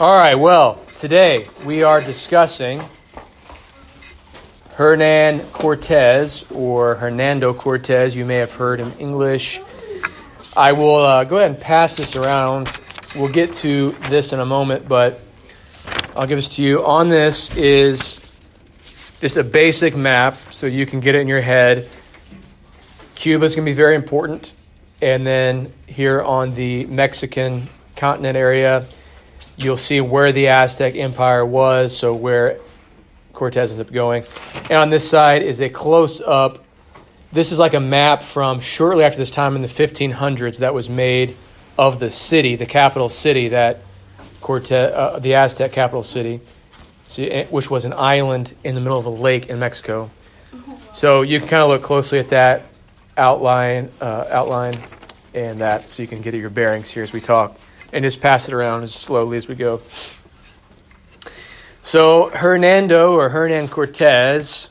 All right, well, today we are discussing Hernan Cortez or Hernando Cortez. You may have heard in English. I will uh, go ahead and pass this around. We'll get to this in a moment, but I'll give this to you. On this is just a basic map so you can get it in your head. Cuba is going to be very important. And then here on the Mexican continent area, you'll see where the Aztec Empire was, so where Cortez ends up going. And on this side is a close up. This is like a map from shortly after this time in the 1500s that was made of the city, the capital city that Cortez, uh, the Aztec capital city, eh, which was an island in the middle of a lake in Mexico. So you can kind of look closely at that outline, uh, outline, and that, so you can get your bearings here as we talk, and just pass it around as slowly as we go. So Hernando or Hernan Cortez,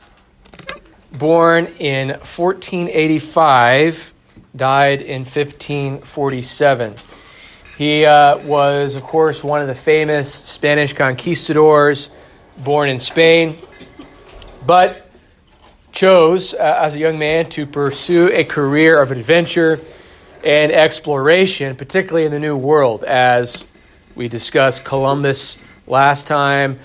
born in 1485, died in 1547. He uh, was, of course, one of the famous Spanish conquistadors, born in Spain, but chose, uh, as a young man, to pursue a career of adventure and exploration, particularly in the New World, as we discussed Columbus last time.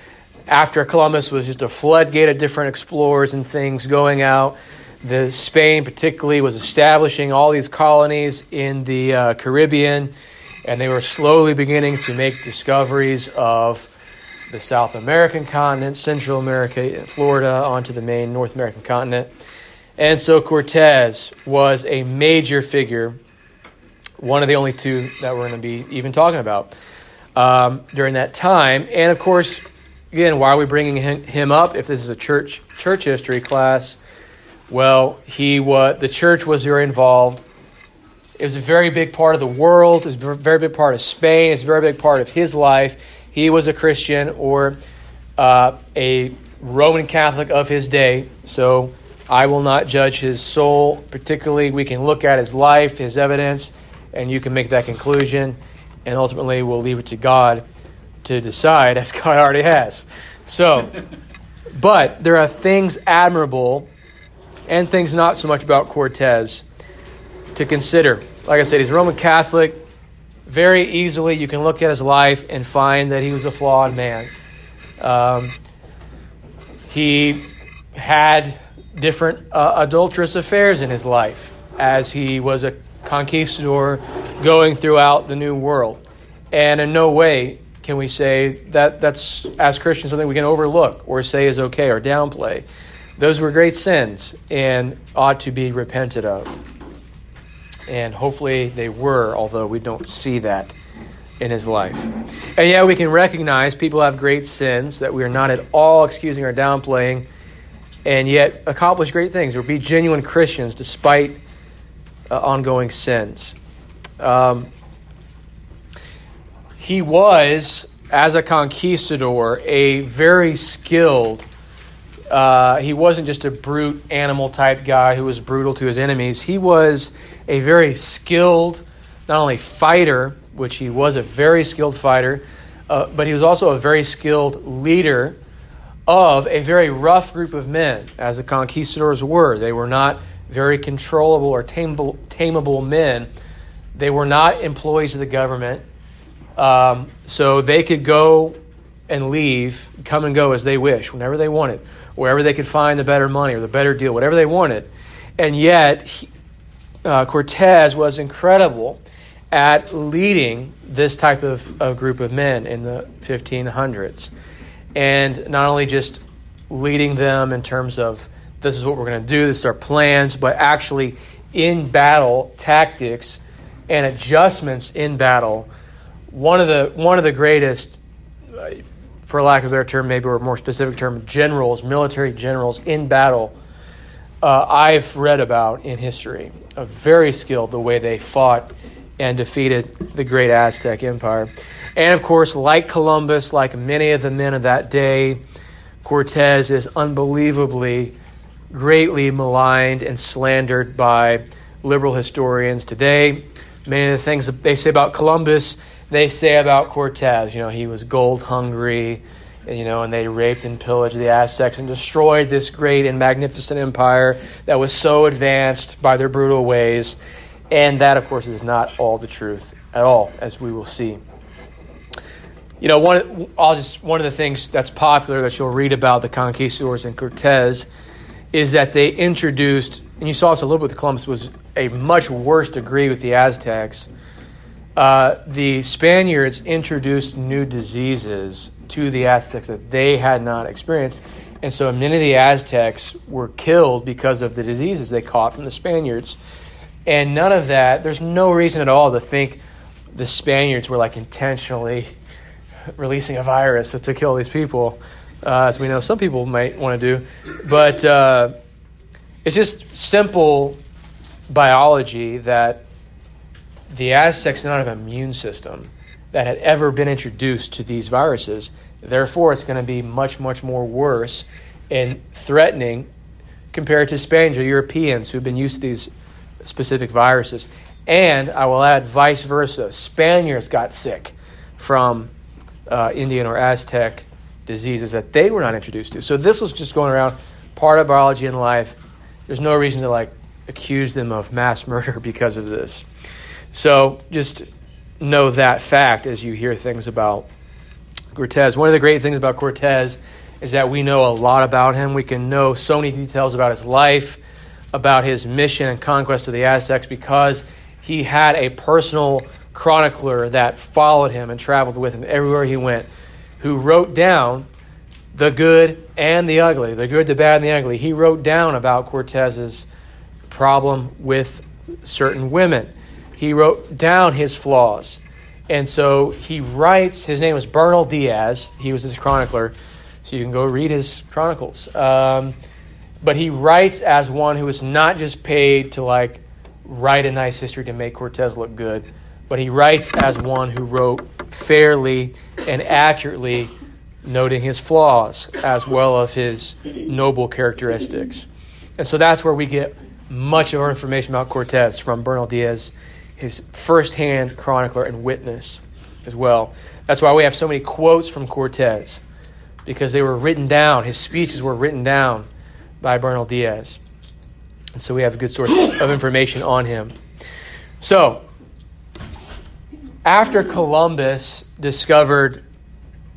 After Columbus was just a floodgate of different explorers and things going out. The Spain, particularly, was establishing all these colonies in the uh, Caribbean, and they were slowly beginning to make discoveries of the South American continent, Central America, Florida, onto the main North American continent. And so Cortez was a major figure, one of the only two that we're going to be even talking about um, during that time. And of course, again, why are we bringing him up if this is a church church history class? Well, he was the church was very involved. It was a very big part of the world. It was a very big part of Spain. It's a very big part of his life he was a Christian or uh, a Roman Catholic of his day. So I will not judge his soul. Particularly, we can look at his life, his evidence, and you can make that conclusion. And ultimately, we'll leave it to God to decide, as God already has. So, but there are things admirable and things not so much about Cortez to consider. Like I said, he's Roman Catholic very easily you can look at his life and find that he was a flawed man. Um, he had different uh, adulterous affairs in his life as he was a conquistador going throughout the new world. And in no way can we say that that's, as Christians, something we can overlook or say is okay or downplay. Those were great sins and ought to be repented of and hopefully they were, although we don't see that in his life. And yeah, we can recognize people have great sins that we are not at all excusing or downplaying, and yet accomplish great things or be genuine Christians despite uh, ongoing sins. Um, he was, as a conquistador, a very skilled. Uh, he wasn't just a brute animal type guy who was brutal to his enemies. He was a very skilled, not only fighter, which he was a very skilled fighter, uh, but he was also a very skilled leader of a very rough group of men, as the conquistadors were. They were not very controllable or tameable, tameable men. They were not employees of the government. Um, so they could go and leave, come and go as they wish, whenever they wanted, wherever they could find the better money or the better deal, whatever they wanted. And yet, he, uh, Cortez was incredible at leading this type of, of group of men in the 1500s. And not only just leading them in terms of this is what we're going to do, this is our plans, but actually in battle tactics and adjustments in battle. One of the one of the greatest, uh, for lack of a better term, maybe or a more specific term, generals, military generals in battle uh, I've read about in history. A very skilled the way they fought and defeated the great Aztec Empire. And of course, like Columbus, like many of the men of that day, Cortez is unbelievably greatly maligned and slandered by liberal historians today. Many of the things that they say about Columbus they say about Cortez. You know, he was gold hungry, and, you know, and they raped and pillaged the Aztecs and destroyed this great and magnificent empire that was so advanced by their brutal ways. And that, of course, is not all the truth at all, as we will see. You know, one I'll just one of the things that's popular that you'll read about the conquistadors and Cortez is that they introduced, and you saw this a little bit with Columbus, was a much worse degree with the Aztecs. Uh, the Spaniards introduced new diseases to the Aztecs that they had not experienced. And so many of the Aztecs were killed because of the diseases they caught from the Spaniards. And none of that, there's no reason at all to think the Spaniards were like intentionally releasing a virus to kill these people, uh, as we know some people might want to do. But uh, it's just simple biology that the Aztecs did not have an immune system that had ever been introduced to these viruses. Therefore, it's going to be much, much more worse and threatening compared to Spaniards or Europeans who've been used to these specific viruses. And I will add, vice versa. Spaniards got sick from uh, Indian or Aztec diseases that they were not introduced to. So this was just going around part of biology and life. There's no reason to like accuse them of mass murder because of this. So just know that fact as you hear things about Cortez. One of the great things about Cortez is that we know a lot about him. We can know so many details about his life, about his mission and conquest of the Aztecs because he had a personal chronicler that followed him and traveled with him everywhere he went, who wrote down the good and the ugly, the good, the bad, and the ugly. He wrote down about Cortez's problem with certain women. He wrote down his flaws. And so he writes, his name was Bernal Diaz. He was his chronicler. So you can go read his chronicles. Um, but he writes as one who was not just paid to like write a nice history to make Cortez look good, but he writes as one who wrote fairly and accurately, noting his flaws as well as his noble characteristics. And so that's where we get much of our information about Cortez from Bernal Diaz, his firsthand chronicler and witness as well. That's why we have so many quotes from Cortez, because they were written down. His speeches were written down by Bernal Diaz. And so we have a good source of information on him. So, after Columbus discovered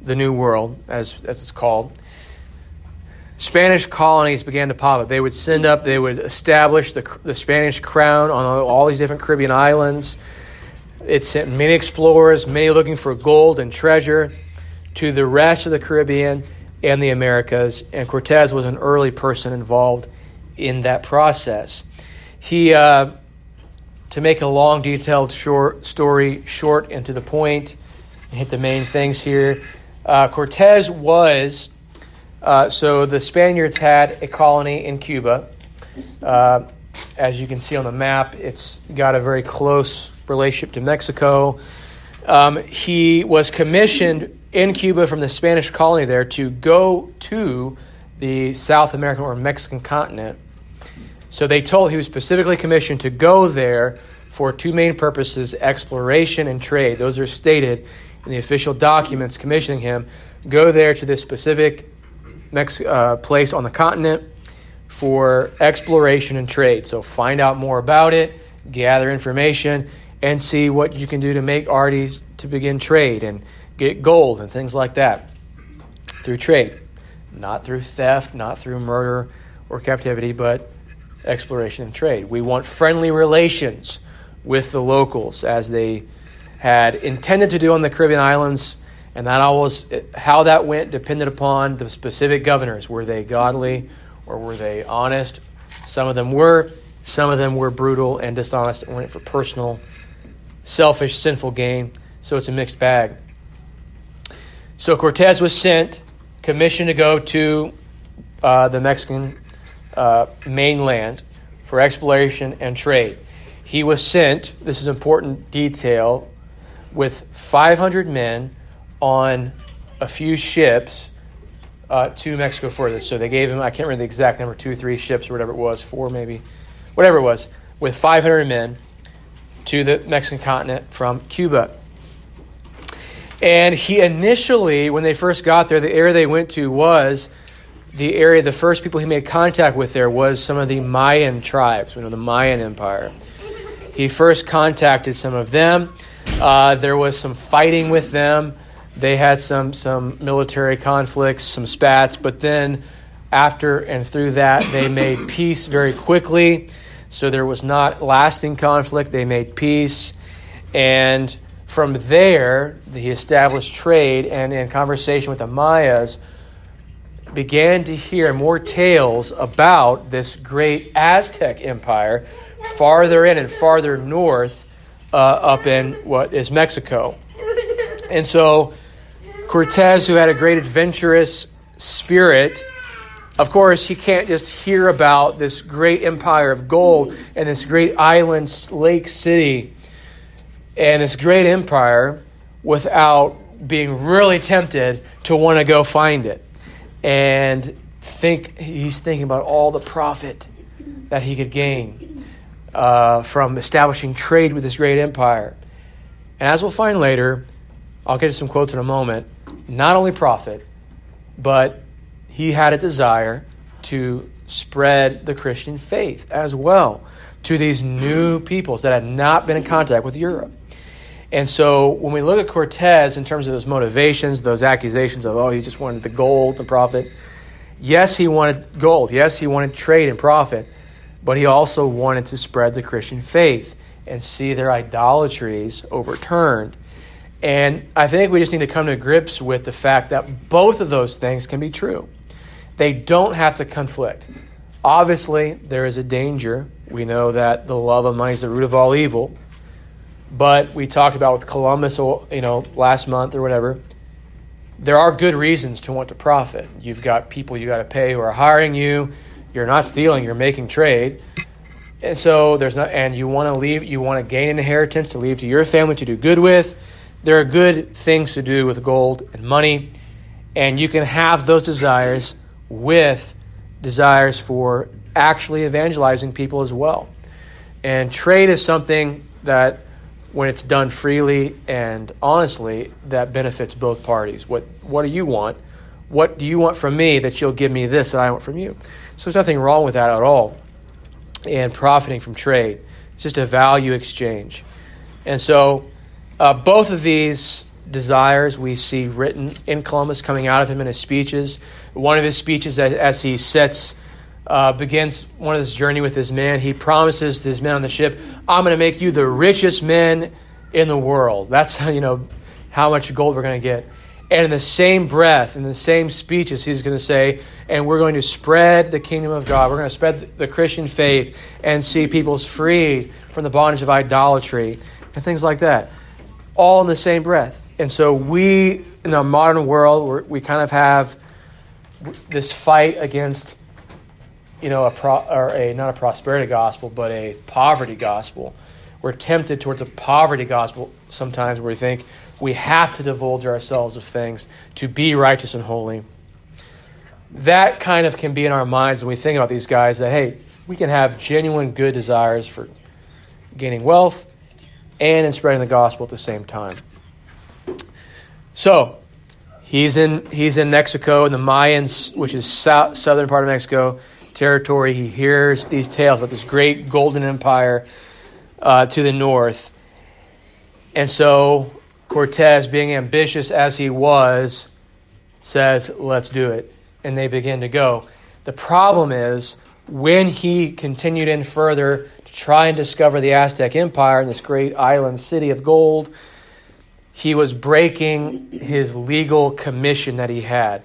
the New World, as, as it's called, Spanish colonies began to pop up. They would send up, they would establish the, the Spanish crown on all these different Caribbean islands. It sent many explorers, many looking for gold and treasure, to the rest of the Caribbean and the Americas. And Cortez was an early person involved in that process. He, uh, to make a long, detailed short story short and to the point, hit the main things here. Uh, Cortez was uh, so the Spaniards had a colony in Cuba. Uh, as you can see on the map, it's got a very close relationship to Mexico. Um, he was commissioned in Cuba from the Spanish colony there to go to the South American or Mexican continent. So they told he was specifically commissioned to go there for two main purposes exploration and trade. Those are stated in the official documents commissioning him. Go there to this specific Mex- uh, place on the continent for exploration and trade. So find out more about it, gather information, and see what you can do to make arties to begin trade and get gold and things like that through trade. Not through theft, not through murder or captivity, but exploration and trade. We want friendly relations with the locals as they had intended to do on the Caribbean islands and that always, how that went depended upon the specific governors. Were they godly or were they honest? Some of them were. Some of them were brutal and dishonest and went for personal, selfish, sinful gain. So it's a mixed bag. So Cortez was sent, commissioned to go to uh, the Mexican uh, mainland for exploration and trade. He was sent, this is important detail, with 500 men on a few ships uh, to Mexico for this. So they gave him, I can't remember the exact number, two, three ships or whatever it was, four maybe, whatever it was, with 500 men to the Mexican continent from Cuba. And he initially, when they first got there, the area they went to was the area, the first people he made contact with there was some of the Mayan tribes, you know, the Mayan Empire. He first contacted some of them. Uh, there was some fighting with them. They had some, some military conflicts, some spats, but then after and through that, they made peace very quickly. So there was not lasting conflict. They made peace. And from there, he established trade and in conversation with the Mayas, began to hear more tales about this great Aztec empire farther in and farther north uh, up in what is Mexico. And so Cortez, who had a great adventurous spirit, of course, he can't just hear about this great empire of gold and this great island lake city and this great empire without being really tempted to want to go find it and think he's thinking about all the profit that he could gain uh, from establishing trade with this great empire. And as we'll find later, I'll get to some quotes in a moment, not only profit, but he had a desire to spread the Christian faith as well to these new peoples that had not been in contact with Europe. And so when we look at Cortez in terms of his motivations, those accusations of, oh, he just wanted the gold, the profit, yes, he wanted gold. Yes, he wanted trade and profit. But he also wanted to spread the Christian faith and see their idolatries overturned. And I think we just need to come to grips with the fact that both of those things can be true. They don't have to conflict. Obviously, there is a danger. We know that the love of money is the root of all evil. But we talked about with Columbus, you know, last month or whatever. There are good reasons to want to profit. You've got people you got to pay who are hiring you. You're not stealing. You're making trade. And so there's not, and you want to leave. You want to gain an inheritance to leave to your family to do good with. There are good things to do with gold and money, and you can have those desires with desires for actually evangelizing people as well. And trade is something that when it's done freely and honestly, that benefits both parties. What, what do you want? What do you want from me that you'll give me this that I want from you? So there's nothing wrong with that at all. And profiting from trade. It's just a value exchange. And so uh, both of these desires we see written in Columbus coming out of him in his speeches. One of his speeches, as, as he sets uh, begins one of his journey with his men. He promises his men on the ship, "I'm going to make you the richest men in the world." That's how you know how much gold we're going to get. And in the same breath, in the same speeches, he's going to say, "And we're going to spread the kingdom of God. We're going to spread the Christian faith and see peoples freed from the bondage of idolatry and things like that." All in the same breath. And so we, in our modern world, we kind of have this fight against you know, a pro, or a not a prosperity gospel, but a poverty gospel. We're tempted towards a poverty gospel sometimes where we think we have to divulge ourselves of things to be righteous and holy. That kind of can be in our minds when we think about these guys that, hey, we can have genuine good desires for gaining wealth and in spreading the gospel at the same time. So, he's in, he's in Mexico, in the Mayans, which is south, southern part of Mexico territory. He hears these tales about this great golden empire uh, to the north. And so Cortez, being ambitious as he was, says, Let's do it. And they begin to go. The problem is, when he continued in further to try and discover the Aztec Empire and this great island city of gold, he was breaking his legal commission that he had.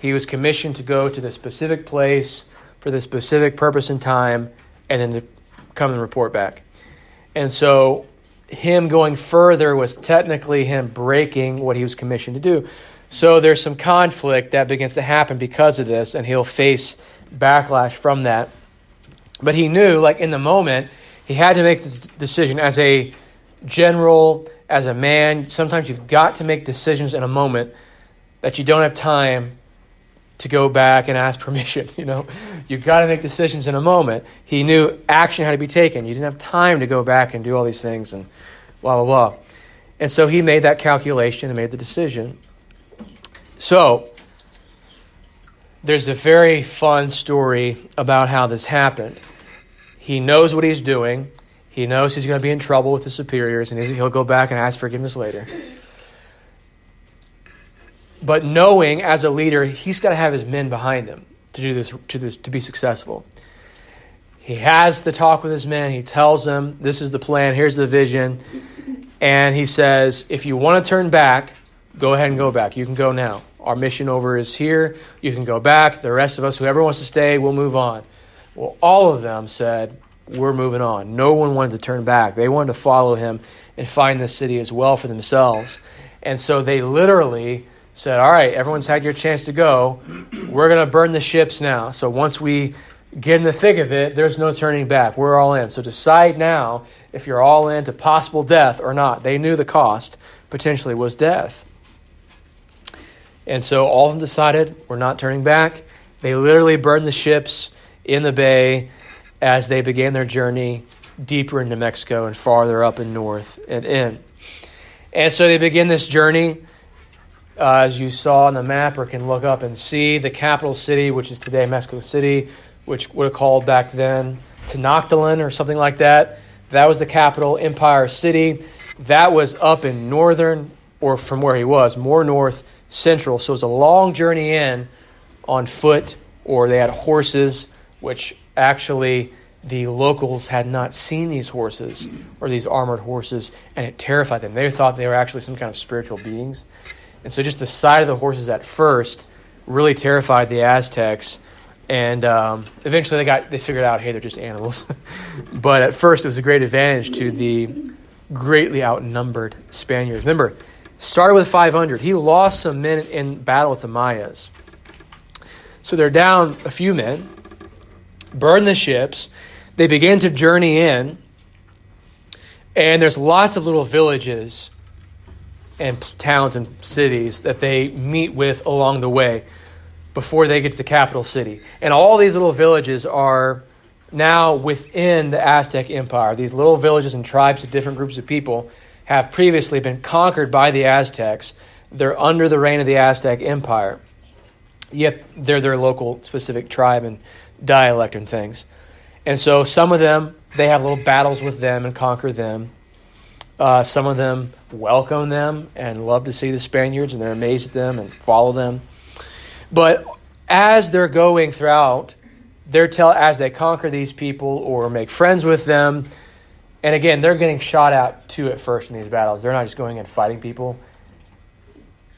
He was commissioned to go to the specific place for the specific purpose and time, and then to come and report back. And so, him going further was technically him breaking what he was commissioned to do. So, there's some conflict that begins to happen because of this, and he'll face backlash from that. But he knew, like in the moment, he had to make this decision as a general, as a man. Sometimes you've got to make decisions in a moment that you don't have time to go back and ask permission. You know, you've got to make decisions in a moment. He knew action had to be taken. You didn't have time to go back and do all these things and blah, blah, blah. And so he made that calculation and made the decision. So, there's a very fun story about how this happened. He knows what he's doing. He knows he's going to be in trouble with the superiors, and he'll go back and ask forgiveness later. But knowing as a leader, he's got to have his men behind him to do this to this to be successful. He has the talk with his men. He tells them, "This is the plan. Here's the vision." And he says, "If you want to turn back, go ahead and go back. You can go now. Our mission over is here. You can go back. The rest of us, whoever wants to stay, we'll move on." Well, all of them said, "We're moving on." No one wanted to turn back. They wanted to follow him and find the city as well for themselves. And so they literally said, All right, everyone's had your chance to go. We're going to burn the ships now. So once we get in the thick of it, there's no turning back. We're all in. So decide now if you're all in to possible death or not. They knew the cost potentially was death. And so all of them decided we're not turning back. They literally burned the ships in the bay as they began their journey deeper into Mexico and farther up and north and in. And so they begin this journey uh, as you saw on the map or can look up and see the capital city, which is today Mexico City, which would have called back then Tenochtitlan or something like that. That was the capital, Empire City. That was up in northern, or from where he was, more north central. So it was a long journey in on foot, or they had horses, which actually the locals had not seen these horses or these armored horses, and it terrified them. They thought they were actually some kind of spiritual beings. And so just the sight of the horses at first really terrified the Aztecs. And um, eventually they got they figured out, hey, they're just animals. but at first it was a great advantage to the greatly outnumbered Spaniards. Remember, started with 500. He lost some men in battle with the Mayas. So they're down a few men, burn the ships. They begin to journey in, and there's lots of little villages and towns and cities that they meet with along the way before they get to the capital city. And all these little villages are now within the Aztec Empire. These little villages and tribes of different groups of people have previously been conquered by the Aztecs. They're under the reign of the Aztec Empire. Yet they're their local specific tribe and dialect and things. And so some of them, they have little battles with them and conquer them. Uh, some of them welcome them and love to see the Spaniards, and they're amazed at them and follow them. But as they're going throughout, they're tell as they conquer these people or make friends with them, and again, they're getting shot at too at first in these battles. They're not just going and fighting people.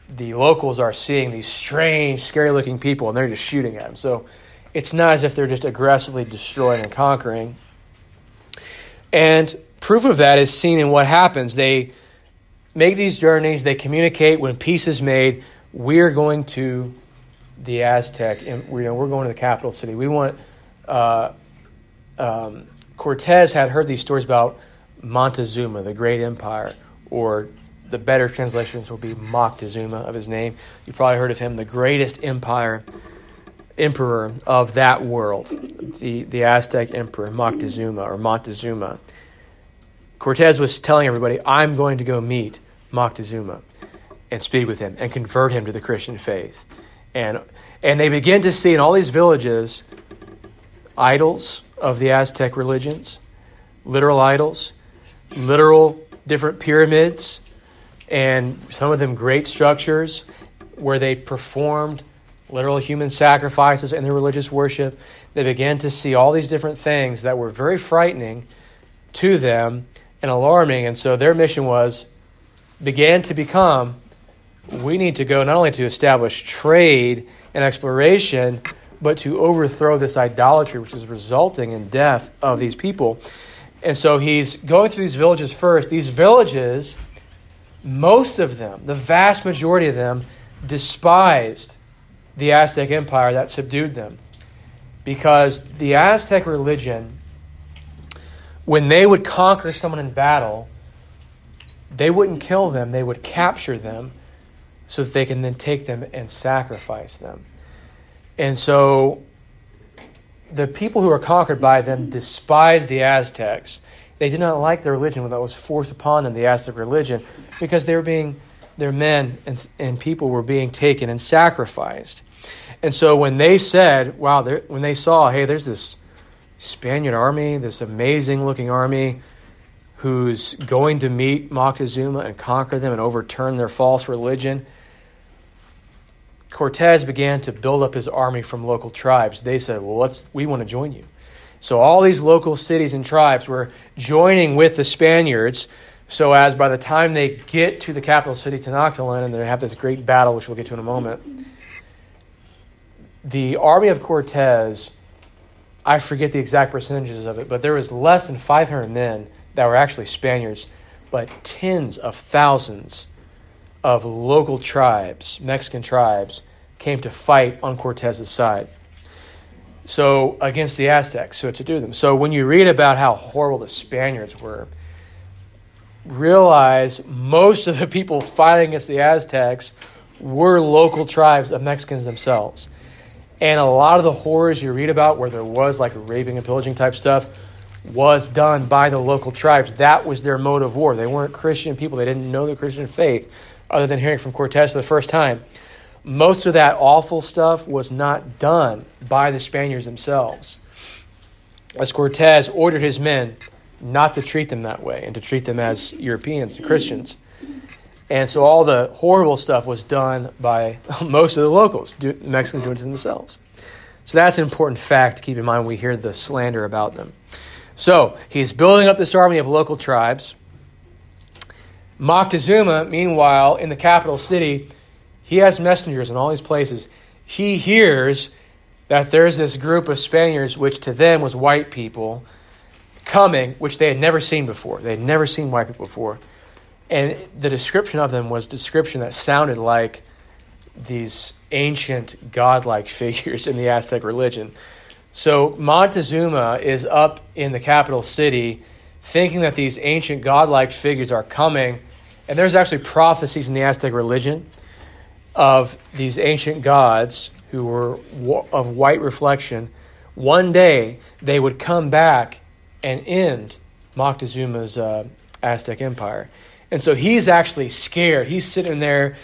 The locals are seeing these strange, scary looking people, and they're just shooting at them. So it's not as if they're just aggressively destroying and conquering. And proof of that is seen in what happens. They make these journeys, they communicate when peace is made. We're going to the Aztec, and you know, we're going to the capital city. We want. Uh, um, Cortez had heard these stories about Montezuma, the great empire, or the better translations will be Moctezuma of his name. You probably heard of him, the greatest empire emperor of that world, the, the Aztec emperor Moctezuma or Montezuma. Cortez was telling everybody, I'm going to go meet Moctezuma and speak with him and convert him to the Christian faith. And, and they begin to see in all these villages idols of the Aztec religions, literal idols, literal different pyramids, and some of them great structures where they performed literal human sacrifices in their religious worship. They began to see all these different things that were very frightening to them and alarming. And so their mission was began to become we need to go not only to establish trade and exploration, but to overthrow this idolatry, which is resulting in death of these people. And so he's going through these villages first. These villages, most of them, the vast majority of them, despised the Aztec Empire that subdued them. Because the Aztec religion when they would conquer someone in battle, they wouldn't kill them, they would capture them so that they can then take them and sacrifice them. And so the people who are conquered by them despised the Aztecs. They did not like the religion that was forced upon them, the Aztec religion, because they were being, their men and, and people were being taken and sacrificed. And so when they said, wow, when they saw, hey, there's this Spaniard army, this amazing looking army who's going to meet Moctezuma and conquer them and overturn their false religion, Cortez began to build up his army from local tribes. They said, well, let's, we want to join you. So all these local cities and tribes were joining with the Spaniards so as by the time they get to the capital city, Tenochtitlan, and they have this great battle, which we'll get to in a moment, the army of Cortez, I forget the exact percentages of it, but there was less than 500 men that were actually Spaniards, but tens of thousands of local tribes, Mexican tribes, came to fight on Cortez's side. So against the Aztecs, so to do them. So when you read about how horrible the Spaniards were, realize most of the people fighting against the Aztecs were local tribes of Mexicans themselves. And a lot of the horrors you read about, where there was like raping and pillaging type stuff, was done by the local tribes. That was their mode of war. They weren't Christian people, they didn't know the Christian faith, other than hearing from Cortez for the first time. Most of that awful stuff was not done by the Spaniards themselves. As Cortez ordered his men not to treat them that way and to treat them as Europeans and Christians. And so all the horrible stuff was done by most of the locals, Mexicans doing it to themselves. So that's an important fact to keep in mind when we hear the slander about them. So he's building up this army of local tribes. Moctezuma, meanwhile, in the capital city, he has messengers in all these places. He hears that there's this group of Spaniards, which to them was white people, coming, which they had never seen before. They had never seen white people before. And the description of them was description that sounded like these ancient godlike figures in the Aztec religion. So Montezuma is up in the capital city thinking that these ancient godlike figures are coming. And there's actually prophecies in the Aztec religion of these ancient gods who were of white reflection. One day they would come back and end Moctezuma's uh, Aztec empire. And so he's actually scared. He's sitting there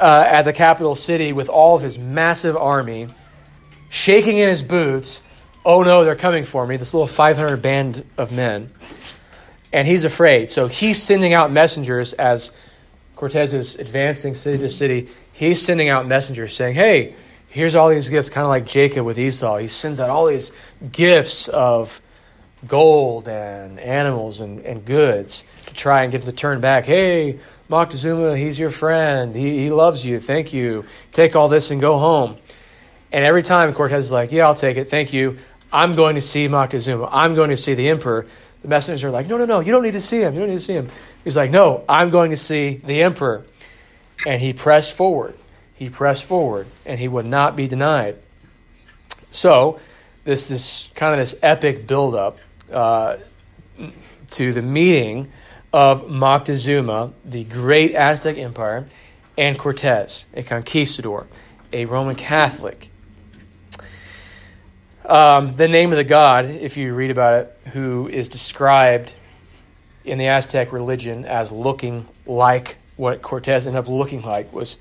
uh, at the capital city with all of his massive army, shaking in his boots. Oh no, they're coming for me. This little 500 band of men. And he's afraid. So he's sending out messengers as Cortez is advancing city to city. He's sending out messengers saying, hey, here's all these gifts, kind of like Jacob with Esau. He sends out all these gifts of gold and animals and, and goods to try and get them to turn back. Hey, Moctezuma, he's your friend. He, he loves you. Thank you. Take all this and go home. And every time Cortez is like, Yeah, I'll take it. Thank you. I'm going to see Moctezuma. I'm going to see the emperor. The messengers are like, No, no, no. You don't need to see him. You don't need to see him. He's like, No, I'm going to see the emperor. And he pressed forward. He pressed forward, and he would not be denied. So, this is kind of this epic buildup uh, to the meeting of Moctezuma, the great Aztec Empire, and Cortez, a conquistador, a Roman Catholic. Um, the name of the god, if you read about it, who is described in the Aztec religion as looking like what Cortez ended up looking like, was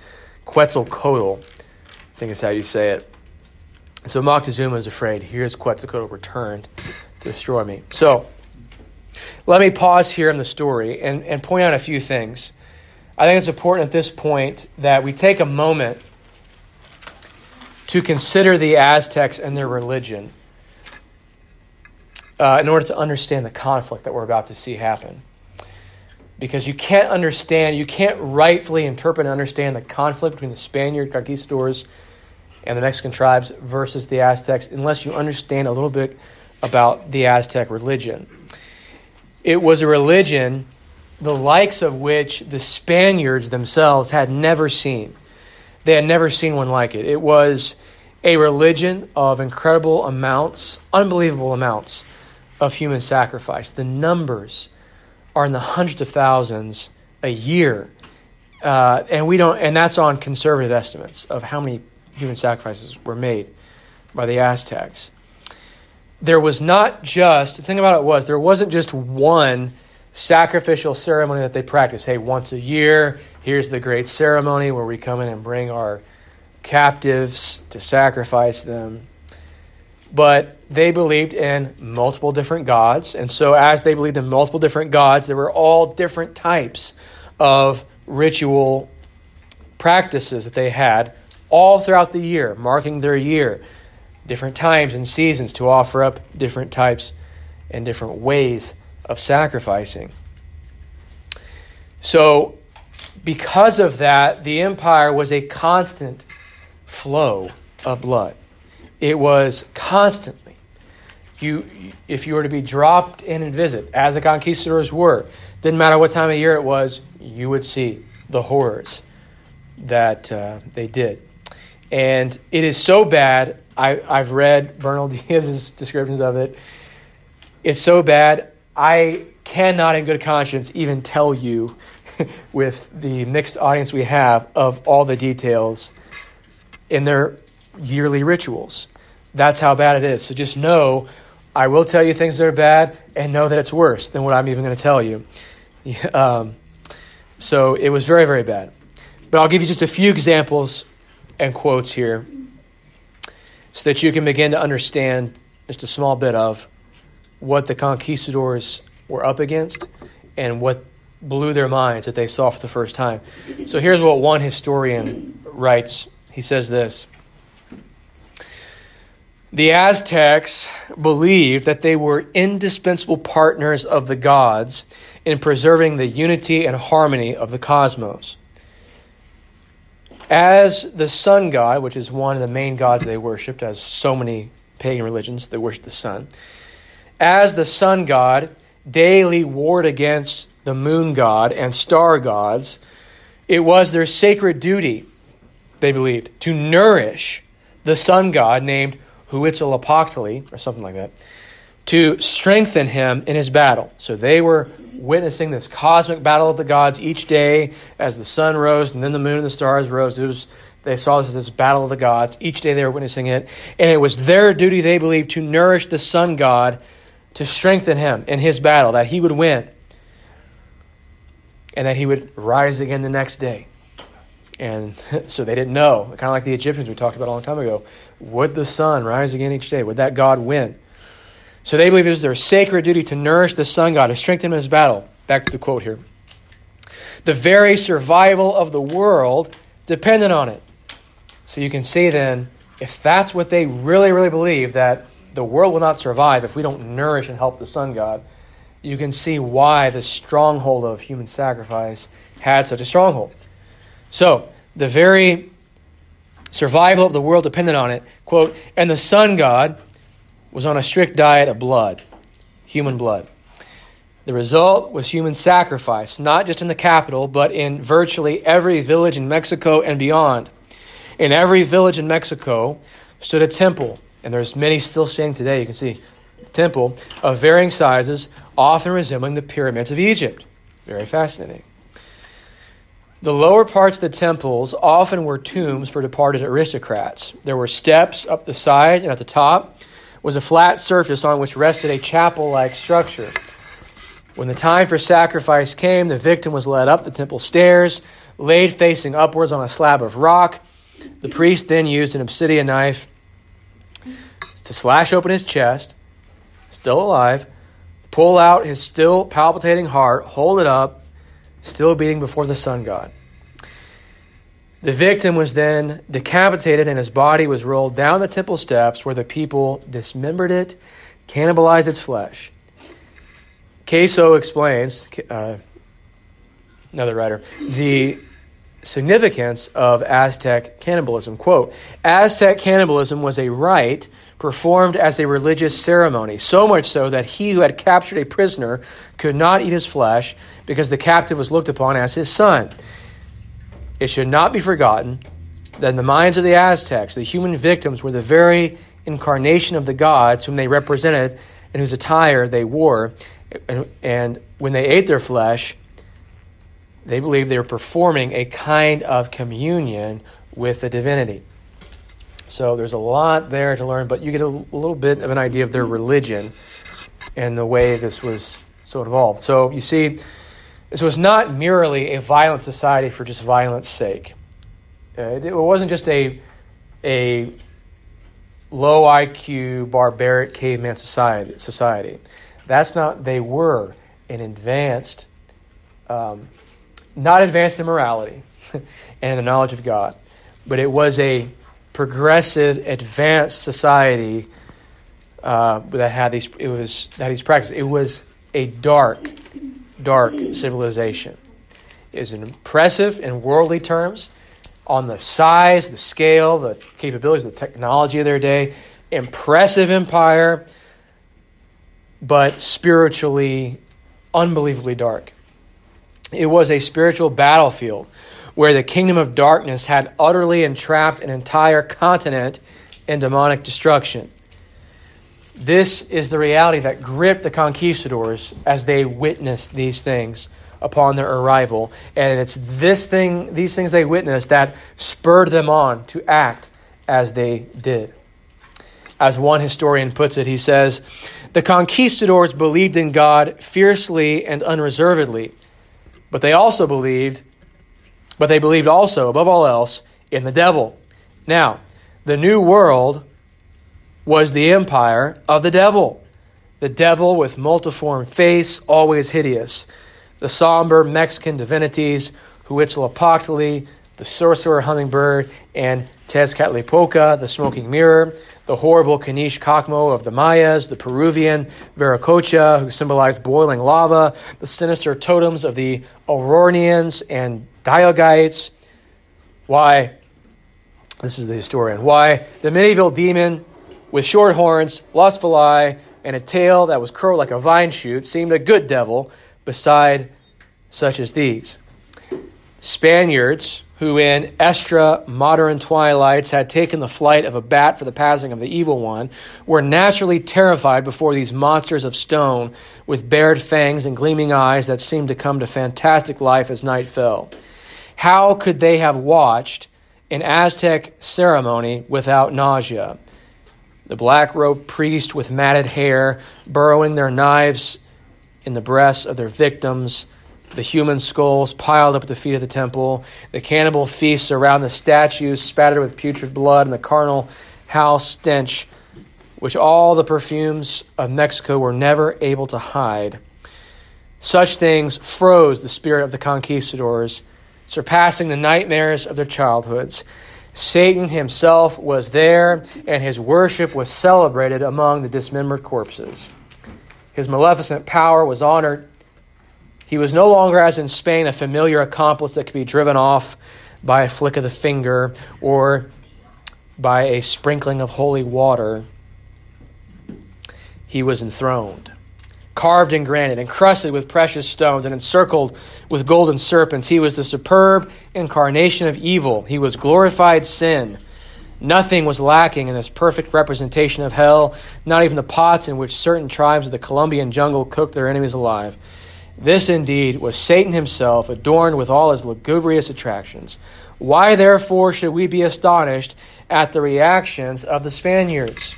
Quetzalcoatl. I think is how you say it. So Moctezuma is afraid. Here's Quetzalcoatl returned destroy me. So let me pause here in the story and, and point out a few things. I think it's important at this point that we take a moment to consider the Aztecs and their religion uh, in order to understand the conflict that we're about to see happen. Because you can't understand, you can't rightfully interpret and understand the conflict between the Spaniard conquistadors and the Mexican tribes versus the Aztecs unless you understand a little bit about the Aztec religion. It was a religion the likes of which the Spaniards themselves had never seen. They had never seen one like it. It was a religion of incredible amounts, unbelievable amounts of human sacrifice. The numbers are in the hundreds of thousands a year. Uh, and we don't and that's on conservative estimates of how many human sacrifices were made by the Aztecs. There was not just, the thing about it was, there wasn't just one sacrificial ceremony that they practiced. Hey, once a year, here's the great ceremony where we come in and bring our captives to sacrifice them. But they believed in multiple different gods. And so, as they believed in multiple different gods, there were all different types of ritual practices that they had all throughout the year, marking their year, different times and seasons to offer up different types and different ways of sacrificing. So, because of that, the empire was a constant flow of blood. It was constantly. You, if you were to be dropped in and visit, as the conquistadors were, didn't matter what time of year it was, you would see the horrors that uh, they did. And it is so bad. I, I've read Bernal Diaz's descriptions of it. It's so bad. I cannot, in good conscience, even tell you, with the mixed audience we have, of all the details in their yearly rituals. That's how bad it is. So just know I will tell you things that are bad and know that it's worse than what I'm even going to tell you. Um, so it was very, very bad. But I'll give you just a few examples and quotes here so that you can begin to understand just a small bit of what the conquistadors were up against and what blew their minds that they saw for the first time. So here's what one historian writes. He says this The Aztecs believed that they were indispensable partners of the gods in preserving the unity and harmony of the cosmos. As the sun god, which is one of the main gods they worshipped, as so many pagan religions, they worship the sun. As the sun god daily warred against the moon god and star gods, it was their sacred duty, they believed, to nourish the sun god named Huitzilopochtli, or something like that, to strengthen him in his battle. So they were witnessing this cosmic battle of the gods each day as the sun rose and then the moon and the stars rose. It was, they saw this as this battle of the gods. Each day they were witnessing it. And it was their duty, they believed, to nourish the sun god, to strengthen him in his battle, that he would win. And that he would rise again the next day. And so they didn't know, kind of like the Egyptians we talked about a long time ago. Would the sun rise again each day? Would that God win? So they believe it was their sacred duty to nourish the sun god, to strengthen his battle. Back to the quote here. The very survival of the world depended on it. So you can see then, if that's what they really, really believe, that the world will not survive if we don't nourish and help the sun god, you can see why the stronghold of human sacrifice had such a stronghold. So, the very survival of the world depended on it. Quote, and the sun god was on a strict diet of blood, human blood. The result was human sacrifice, not just in the capital, but in virtually every village in Mexico and beyond. In every village in Mexico stood a temple, and there's many still standing today. You can see temple of varying sizes, often resembling the pyramids of Egypt. Very fascinating. The lower parts of the temples often were tombs for departed aristocrats. There were steps up the side and at the top was a flat surface on which rested a chapel like structure. When the time for sacrifice came, the victim was led up the temple stairs, laid facing upwards on a slab of rock. The priest then used an obsidian knife to slash open his chest, still alive, pull out his still palpitating heart, hold it up, still beating before the sun god. The victim was then decapitated and his body was rolled down the temple steps where the people dismembered it, cannibalized its flesh. Caso explains, uh, another writer, the significance of Aztec cannibalism. Quote Aztec cannibalism was a rite performed as a religious ceremony, so much so that he who had captured a prisoner could not eat his flesh because the captive was looked upon as his son. It should not be forgotten that in the minds of the Aztecs, the human victims were the very incarnation of the gods whom they represented and whose attire they wore. And, and when they ate their flesh, they believed they were performing a kind of communion with the divinity. So there's a lot there to learn, but you get a, little bit of an idea of their religion and the way this was so involved. So you see, this was not merely a violent society for just violence sake. Uh, it wasn't just a, a low IQ, barbaric caveman society. That's not, they were an advanced, um, not advanced in morality and in the knowledge of God, but it was a progressive, advanced society uh, that had these. It was that had these practices. It was a dark, dark civilization. Is impressive in worldly terms on the size, the scale, the capabilities, the technology of their day. Impressive empire, but spiritually unbelievably dark. It was a spiritual battlefield where the kingdom of darkness had utterly entrapped an entire continent in demonic destruction. This is the reality that gripped the conquistadors as they witnessed these things upon their arrival. And it's this thing, these things they witnessed that spurred them on to act as they did. As one historian puts it, he says, The conquistadors believed in God fiercely and unreservedly, but they also believed, but they believed also, above all else, in the devil. Now, the new world was the empire of the devil. The devil with multiform face, always hideous the somber Mexican divinities Huitzilopochtli, the sorcerer hummingbird, and Tezcatlipoca, the smoking mirror, the horrible Kinich Kakmo of the Mayas, the Peruvian Viracocha, who symbolized boiling lava, the sinister totems of the Araucanians and Diaguites. Why, this is the historian, why the medieval demon with short horns, lustful eye, and a tail that was curled like a vine shoot seemed a good devil, beside such as these. Spaniards, who in Extremaduran twilights had taken the flight of a bat for the passing of the evil one, were naturally terrified before these monsters of stone with bared fangs and gleaming eyes that seemed to come to fantastic life as night fell. How could they have watched an Aztec ceremony without nausea? The black robed priest with matted hair, burrowing their knives in the breasts of their victims, the human skulls piled up at the feet of the temple, the cannibal feasts around the statues spattered with putrid blood, and the carnal house stench, which all the perfumes of Mexico were never able to hide. Such things froze the spirit of the conquistadors, surpassing the nightmares of their childhoods. Satan himself was there, and his worship was celebrated among the dismembered corpses. His maleficent power was honored. He was no longer, as in Spain, a familiar accomplice that could be driven off by a flick of the finger or by a sprinkling of holy water. He was enthroned, carved in granite, encrusted with precious stones, and encircled with golden serpents. He was the superb incarnation of evil. He was glorified sin Nothing was lacking in this perfect representation of hell, not even the pots in which certain tribes of the Colombian jungle cooked their enemies alive. This indeed was Satan himself, adorned with all his lugubrious attractions. Why, therefore, should we be astonished at the reactions of the Spaniards?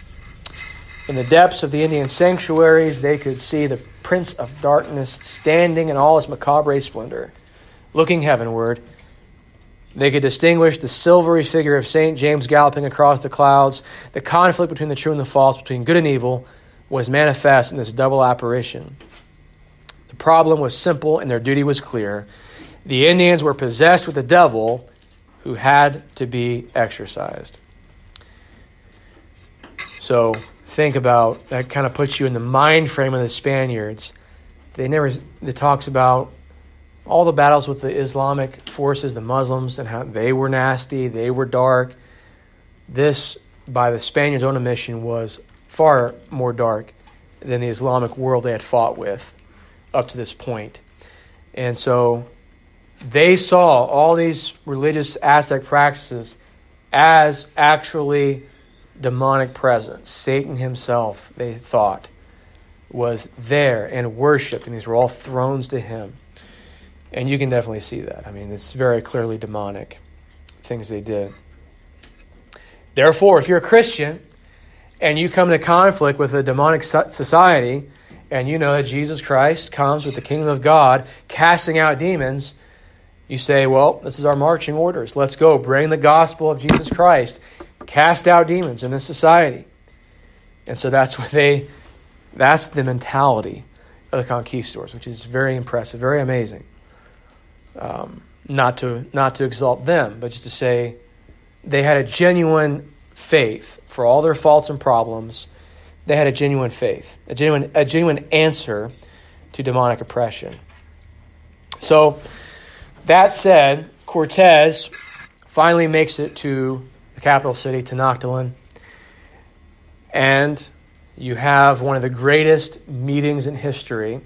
In the depths of the Indian sanctuaries, they could see the Prince of Darkness standing in all his macabre splendor, looking heavenward they could distinguish the silvery figure of St. James galloping across the clouds. The conflict between the true and the false, between good and evil, was manifest in this double apparition. The problem was simple and their duty was clear. The Indians were possessed with the devil who had to be exorcised. So think about that kind of puts you in the mind frame of the Spaniards. They never it talks about all the battles with the Islamic forces, the Muslims, and how they were nasty, they were dark. This, by the Spaniards' own admission, was far more dark than the Islamic world they had fought with up to this point. And so they saw all these religious Aztec practices as actually demonic presence. Satan himself, they thought, was there and worshiped, and these were all thrones to him. And you can definitely see that. I mean, it's very clearly demonic things they did. Therefore, if you're a Christian and you come into conflict with a demonic society, and you know that Jesus Christ comes with the kingdom of God, casting out demons, you say, Well, this is our marching orders. Let's go. Bring the gospel of Jesus Christ. Cast out demons in this society. And so that's what they, that's the mentality of the conquistadors, which is very impressive, very amazing. Um, not to not to exalt them, but just to say they had a genuine faith for all their faults and problems. They had a genuine faith, a genuine a genuine answer to demonic oppression. So that said, Cortez finally makes it to capital city, Tenochtitlan, and you have one of the greatest meetings in history,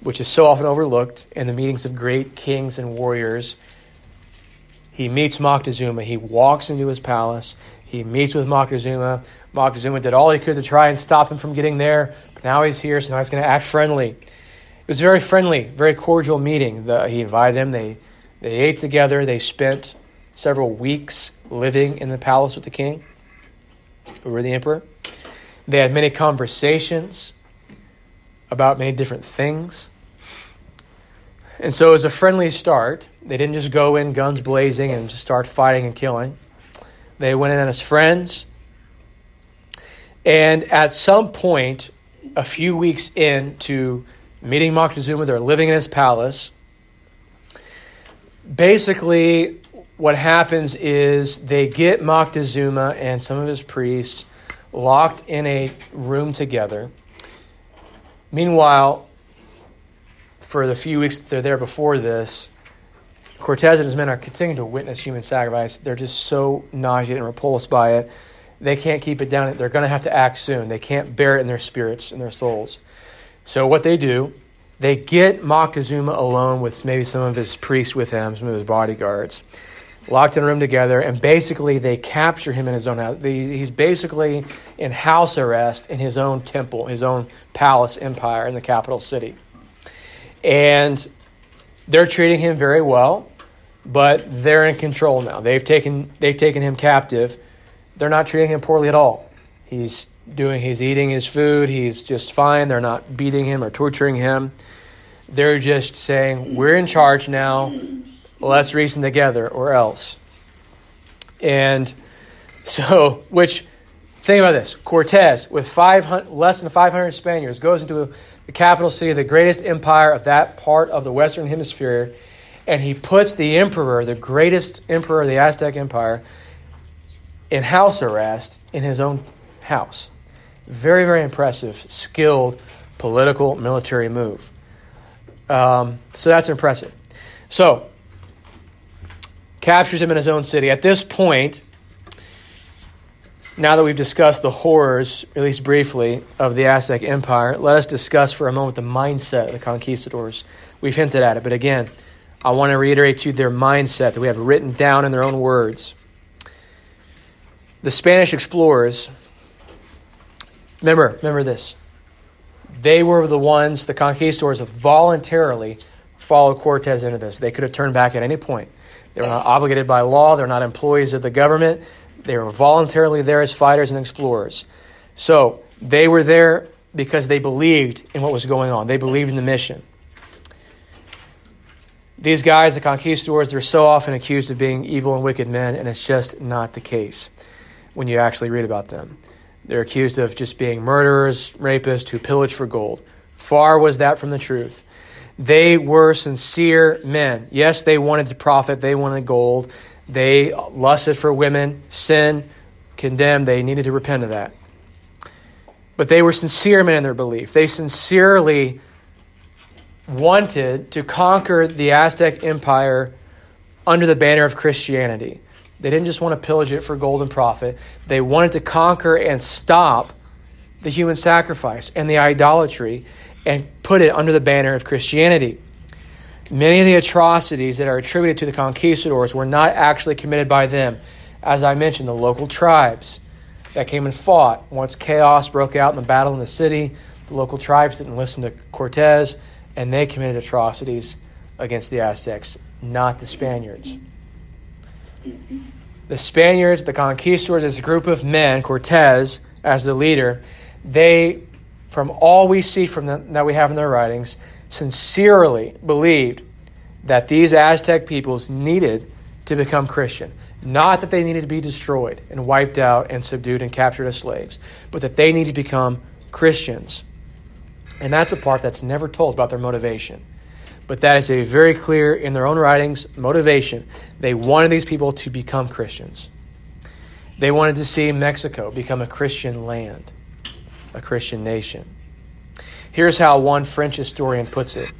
which is so often overlooked in the meetings of great kings and warriors. He meets Moctezuma. He walks into his palace. He meets with Moctezuma. Moctezuma did all he could to try and stop him from getting there. But now he's here, so now he's going to act friendly. It was a very friendly, very cordial meeting. The, he invited him. They, they ate together. They spent several weeks living in the palace with the king, or the emperor. They had many conversations about many different things. And so it was a friendly start. They didn't just go in guns blazing and just start fighting and killing. They went in as friends. And at some point, a few weeks into meeting Moctezuma, they're living in his palace. Basically, what happens is they get Moctezuma and some of his priests locked in a room together. Meanwhile, for the few weeks that they're there before this, Cortez and his men are continuing to witness human sacrifice. They're just so nauseated and repulsed by it. They can't keep it down. They're going to have to act soon. They can't bear it in their spirits and their souls. So, what they do, they get Moctezuma alone with maybe some of his priests with him, some of his bodyguards locked in a room together, and basically they capture him in his own house. He's basically in house arrest in his own temple, his own palace empire in the capital city. And they're treating him very well, but they're in control now. They've taken they've taken him captive. They're not treating him poorly at all. He's doing he's eating his food, he's just fine. They're not beating him or torturing him. They're just saying, "We're in charge now let's reason together or else. And so, which, think about this Cortez, with 500, less than 500 Spaniards, goes into the capital city, of the greatest empire of that part of the Western Hemisphere, and he puts the emperor, the greatest emperor of the Aztec Empire, in house arrest in his own house. Very, very impressive, skilled political military move. Um, so that's impressive. So, captures him in his own city. At this point, now that we've discussed the horrors, at least briefly, of the Aztec Empire, let us discuss for a moment the mindset of the conquistadors. We've hinted at it, but again, I want to reiterate to you their mindset that we have written down in their own words. The Spanish explorers, remember, remember this. They were the ones, the conquistadors, that voluntarily followed Cortez into this. They could have turned back at any point. They were not obligated by law. They're not employees of the government. They were voluntarily there as fighters and explorers. So they were there because they believed in what was going on. They believed in the mission. These guys, the conquistadors, they're so often accused of being evil and wicked men, and it's just not the case when you actually read about them. They're accused of just being murderers, rapists who pillage for gold. Far was that from the truth. They were sincere men. Yes, they wanted to profit, they wanted gold, they lusted for women, sin, condemned. They needed to repent of that. But they were sincere men in their belief. They sincerely wanted to conquer the Aztec Empire under the banner of Christianity. They didn't just want to pillage it for gold and profit. They wanted to conquer and stop the human sacrifice and the idolatry and put it under the banner of Christianity. Many of the atrocities that are attributed to the conquistadors were not actually committed by them. As I mentioned, the local tribes that came and fought. Once chaos broke out in the battle in the city, the local tribes didn't listen to Cortez, and they committed atrocities against the Aztecs, not the Spaniards. The Spaniards, the conquistadors, as a group of men, Cortez as the leader, they, from all we see from them that we have in their writings, sincerely believed that these Aztec peoples needed to become Christian. Not that they needed to be destroyed and wiped out and subdued and captured as slaves, but that they needed to become Christians. And that's a part that's never told about their motivation. But that is a very clear, in their own writings, motivation. They wanted these people to become Christians. They wanted to see Mexico become a Christian land, a Christian nation. Here's how one French historian puts it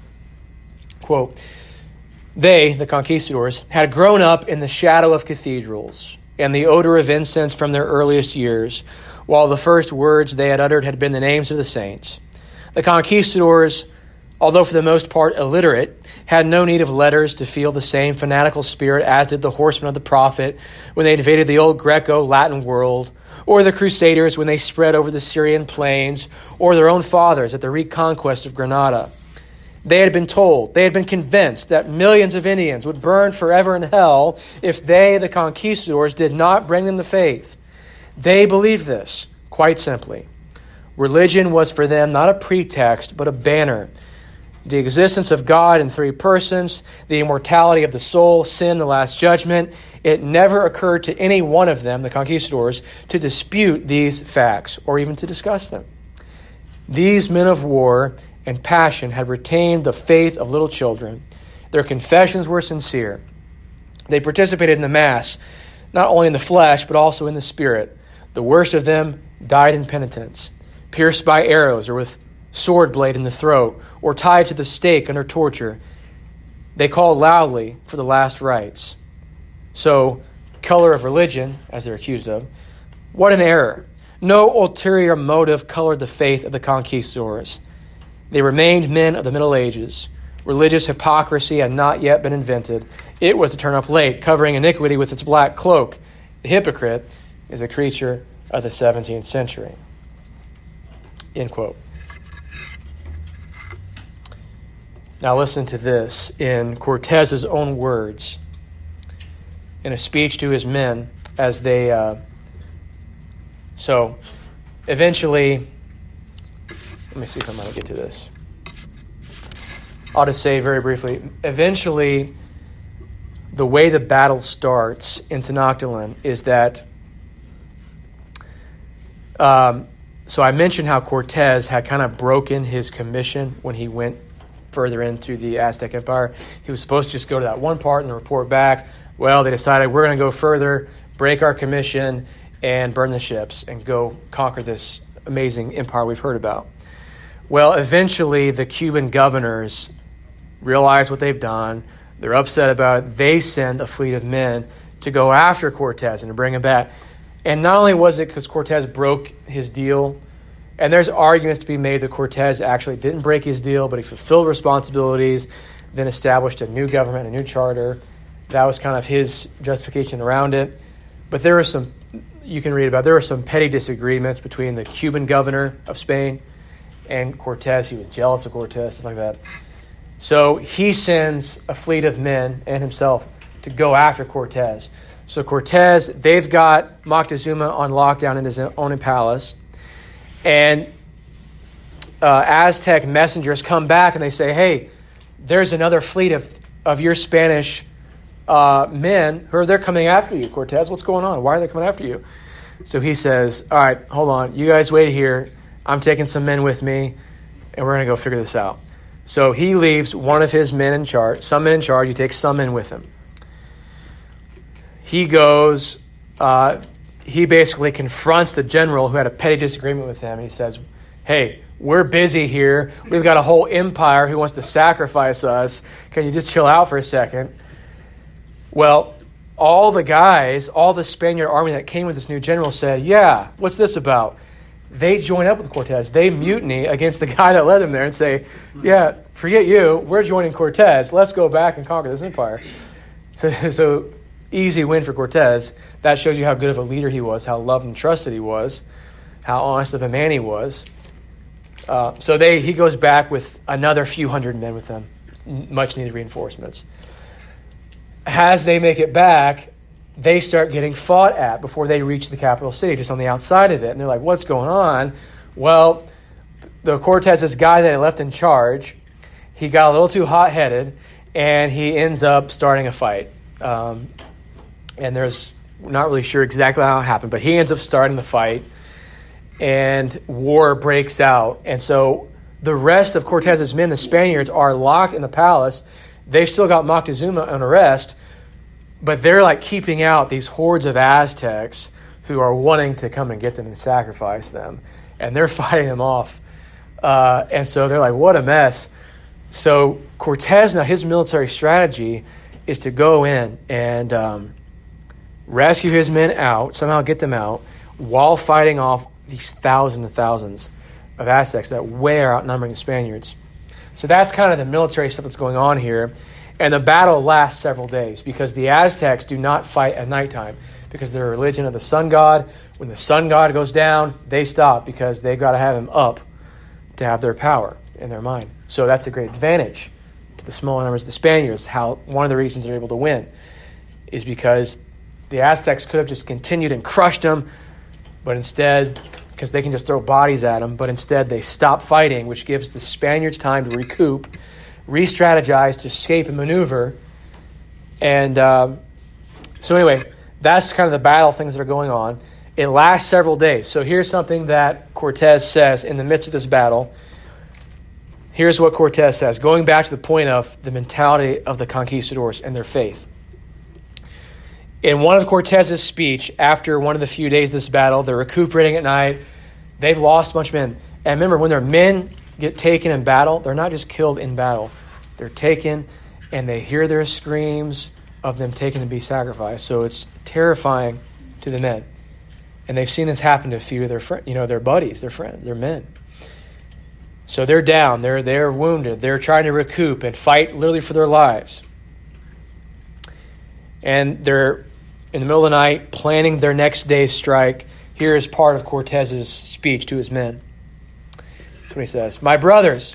Quote, They, the conquistadors, had grown up in the shadow of cathedrals and the odor of incense from their earliest years, while the first words they had uttered had been the names of the saints. The conquistadors although for the most part illiterate, had no need of letters to feel the same fanatical spirit as did the horsemen of the prophet when they invaded the old Greco Latin world, or the crusaders when they spread over the Syrian plains, or their own fathers at the reconquest of Granada. They had been told, they had been convinced that millions of Indians would burn forever in hell if they, the conquistadors, did not bring them the faith. They believed this, quite simply. Religion was for them not a pretext, but a banner the existence of God in three persons, the immortality of the soul, sin, the last judgment. It never occurred to any one of them, the conquistadors, to dispute these facts or even to discuss them. These men of war and passion had retained the faith of little children. Their confessions were sincere. They participated in the Mass, not only in the flesh, but also in the spirit. The worst of them died in penitence, pierced by arrows or with sword blade in the throat, or tied to the stake under torture. They called loudly for the last rites. So, color of religion, as they're accused of, what an error. No ulterior motive colored the faith of the conquistadors. They remained men of the Middle Ages. Religious hypocrisy had not yet been invented. It was to turn up late, covering iniquity with its black cloak. The hypocrite is a creature of the 17th century. End quote. Now, listen to this in Cortez's own words in a speech to his men as they. Uh, so, eventually, let me see if I'm going to get to this. I'll just say very briefly eventually, the way the battle starts in Tenochtitlan is that. Um, so I mentioned how Cortez had kind of broken his commission when he went further into the Aztec Empire. He was supposed to just go to that one part and report back. Well, they decided we're going to go further, break our commission, and burn the ships and go conquer this amazing empire we've heard about. Well, eventually, the Cuban governors realize what they've done. They're upset about it. They send a fleet of men to go after Cortez and to bring him back. And not only was it because Cortez broke his deal and there's arguments to be made that Cortez actually didn't break his deal, but he fulfilled responsibilities, then established a new government, a new charter. That was kind of his justification around it. But there are some, you can read about, there were some petty disagreements between the Cuban governor of Spain and Cortez. He was jealous of Cortez, stuff like that. So he sends a fleet of men and himself to go after Cortez. So Cortez, they've got Moctezuma on lockdown in his own palace. And uh, Aztec messengers come back and they say, hey, there's another fleet of, of your Spanish uh, men who are there coming after you, Cortez. What's going on? Why are they coming after you? So he says, all right, hold on. You guys wait here. I'm taking some men with me, and we're going to go figure this out. So he leaves one of his men in charge, some men in charge. He takes some men with him. He goes, uh, he basically confronts the general who had a petty disagreement with him. He says, Hey, we're busy here. We've got a whole empire who wants to sacrifice us. Can you just chill out for a second? Well, all the guys, all the Spaniard army that came with this new general said, Yeah, what's this about? They join up with Cortez. They mutiny against the guy that led them there and say, Yeah, forget you. We're joining Cortez. Let's go back and conquer this empire. So, so easy win for Cortez. That shows you how good of a leader he was, how loved and trusted he was, how honest of a man he was. Uh, so they, he goes back with another few hundred men with them, much needed reinforcements. As they make it back, they start getting fought at before they reach the capital city, just on the outside of it. And they're like, what's going on? Well, the Cortez, this guy that he left in charge, he got a little too hot headed and he ends up starting a fight. Um, and there's not really sure exactly how it happened, but he ends up starting the fight and war breaks out. And so the rest of Cortez's men, the Spaniards, are locked in the palace. They've still got Moctezuma on arrest but they're like keeping out these hordes of Aztecs who are wanting to come and get them and sacrifice them. And they're fighting them off. Uh, and so they're like, what a mess. So Cortez, now his military strategy is to go in and um, rescue his men out, somehow get them out, while fighting off these thousands and thousands of Aztecs that way are outnumbering the Spaniards. So that's kind of the military stuff that's going on here. And the battle lasts several days because the Aztecs do not fight at nighttime because they're a religion of the sun god. When the sun god goes down, they stop because they've got to have him up to have their power in their mind. So that's a great advantage to the smaller numbers of the Spaniards. How one of the reasons they're able to win is because the Aztecs could have just continued and crushed them, but instead, because they can just throw bodies at them, but instead they stop fighting, which gives the Spaniards time to recoup re strategize to escape and maneuver. And um, so, anyway, that's kind of the battle things that are going on. It lasts several days. So, here's something that Cortez says in the midst of this battle. Here's what Cortez says, going back to the point of the mentality of the conquistadors and their faith. In one of Cortez's speech, after one of the few days of this battle, they're recuperating at night. They've lost a bunch of men. And remember, when their men get taken in battle, they're not just killed in battle. They're taken and they hear their screams of them taken to be sacrificed. So it's terrifying to the men. And they've seen this happen to a few of their friends, you know, their buddies, their friends, their men. So they're down, they're they're wounded, they're trying to recoup and fight literally for their lives. And they're in the middle of the night planning their next day's strike. Here is part of Cortez's speech to his men That's what he says. My brothers,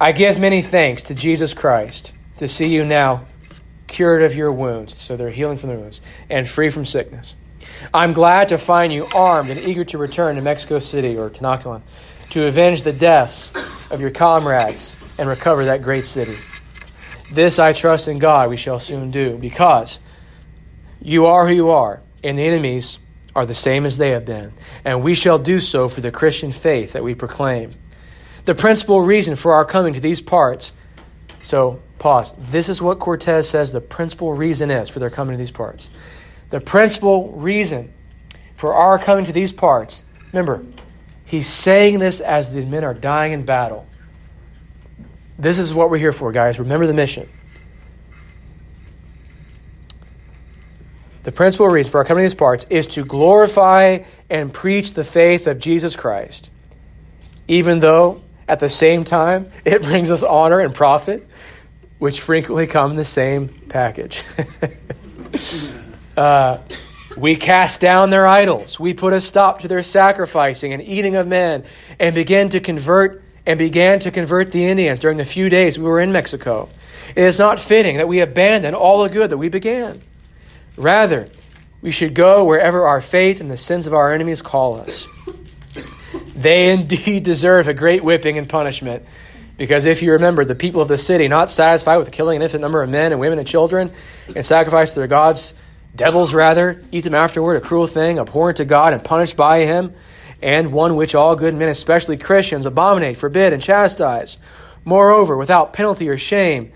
I give many thanks to Jesus Christ to see you now cured of your wounds. So they're healing from their wounds and free from sickness. I'm glad to find you armed and eager to return to Mexico City or Tenochtitlan to avenge the deaths of your comrades and recover that great city. This I trust in God we shall soon do because you are who you are, and the enemies are the same as they have been, and we shall do so for the Christian faith that we proclaim. The principal reason for our coming to these parts, so pause. This is what Cortez says the principal reason is for their coming to these parts. The principal reason for our coming to these parts, remember, he's saying this as the men are dying in battle. This is what we're here for, guys. Remember the mission. The principal reason for our coming to these parts is to glorify and preach the faith of Jesus Christ, even though at the same time it brings us honor and profit, which frequently come in the same package. uh, we cast down their idols. We put a stop to their sacrificing and eating of men, and begin to convert and began to convert the Indians during the few days we were in Mexico. It is not fitting that we abandon all the good that we began. Rather, we should go wherever our faith and the sins of our enemies call us. They indeed deserve a great whipping and punishment. Because if you remember, the people of the city, not satisfied with killing an infinite number of men and women and children and sacrifice to their gods, devils rather, eat them afterward, a cruel thing, abhorrent to God and punished by him, and one which all good men, especially Christians, abominate, forbid, and chastise. Moreover, without penalty or shame,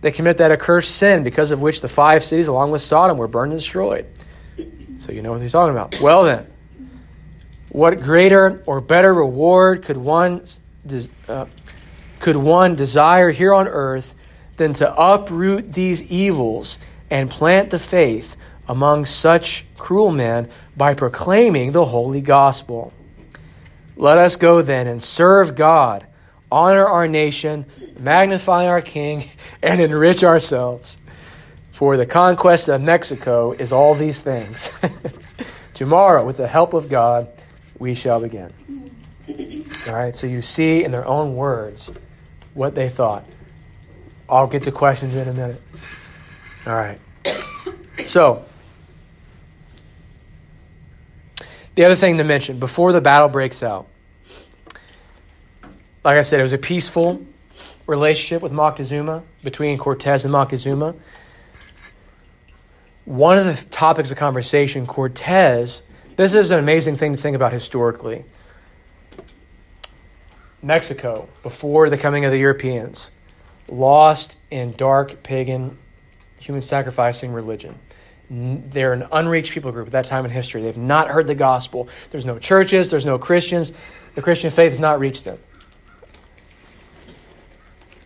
they commit that accursed sin because of which the five cities, along with Sodom, were burned and destroyed. So you know what he's talking about. Well, then, what greater or better reward could one, uh, could one desire here on earth than to uproot these evils and plant the faith among such cruel men by proclaiming the holy gospel? Let us go then and serve God, honor our nation, magnify our King, and enrich ourselves. For the conquest of Mexico is all these things. Tomorrow, with the help of God, we shall begin. All right, so you see in their own words what they thought. I'll get to questions in a minute. All right. So, the other thing to mention before the battle breaks out, like I said, it was a peaceful relationship with Moctezuma, between Cortez and Moctezuma. One of the topics of conversation, Cortez, this is an amazing thing to think about historically. Mexico, before the coming of the Europeans, lost in dark pagan human sacrificing religion. They're an unreached people group at that time in history. They've not heard the gospel. There's no churches, there's no Christians. The Christian faith has not reached them.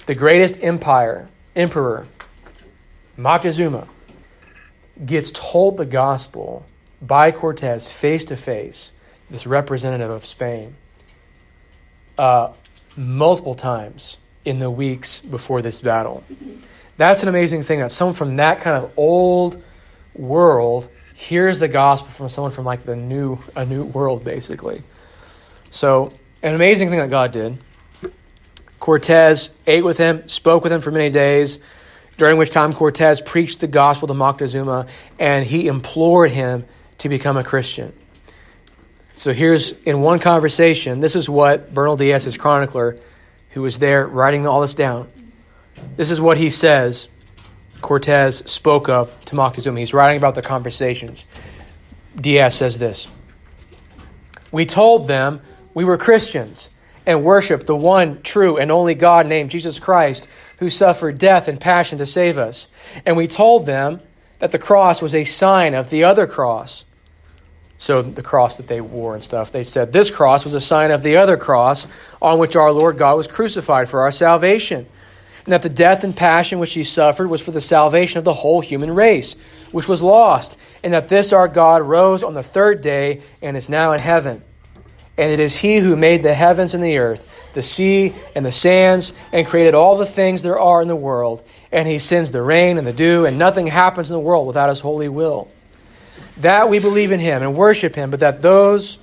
The greatest empire, emperor, Moctezuma, gets told the gospel by Cortez face to face, this representative of Spain, uh, multiple times in the weeks before this battle. That's an amazing thing that someone from that kind of old world hears the gospel from someone from like the new a new world basically. So an amazing thing that God did. Cortez ate with him, spoke with him for many days, during which time Cortez preached the gospel to Moctezuma and he implored him to become a Christian. So here's in one conversation, this is what Bernal Diaz, his chronicler, who was there writing all this down, this is what he says Cortez spoke of to Moctezuma. He's writing about the conversations. Diaz says this We told them we were Christians and worship the one true and only God named Jesus Christ, who suffered death and passion to save us. And we told them that the cross was a sign of the other cross. So, the cross that they wore and stuff, they said this cross was a sign of the other cross on which our Lord God was crucified for our salvation and that the death and passion which he suffered was for the salvation of the whole human race, which was lost, and that this our God rose on the third day and is now in heaven. And it is he who made the heavens and the earth, the sea and the sands, and created all the things there are in the world. And he sends the rain and the dew, and nothing happens in the world without his holy will. That we believe in him and worship him, but that those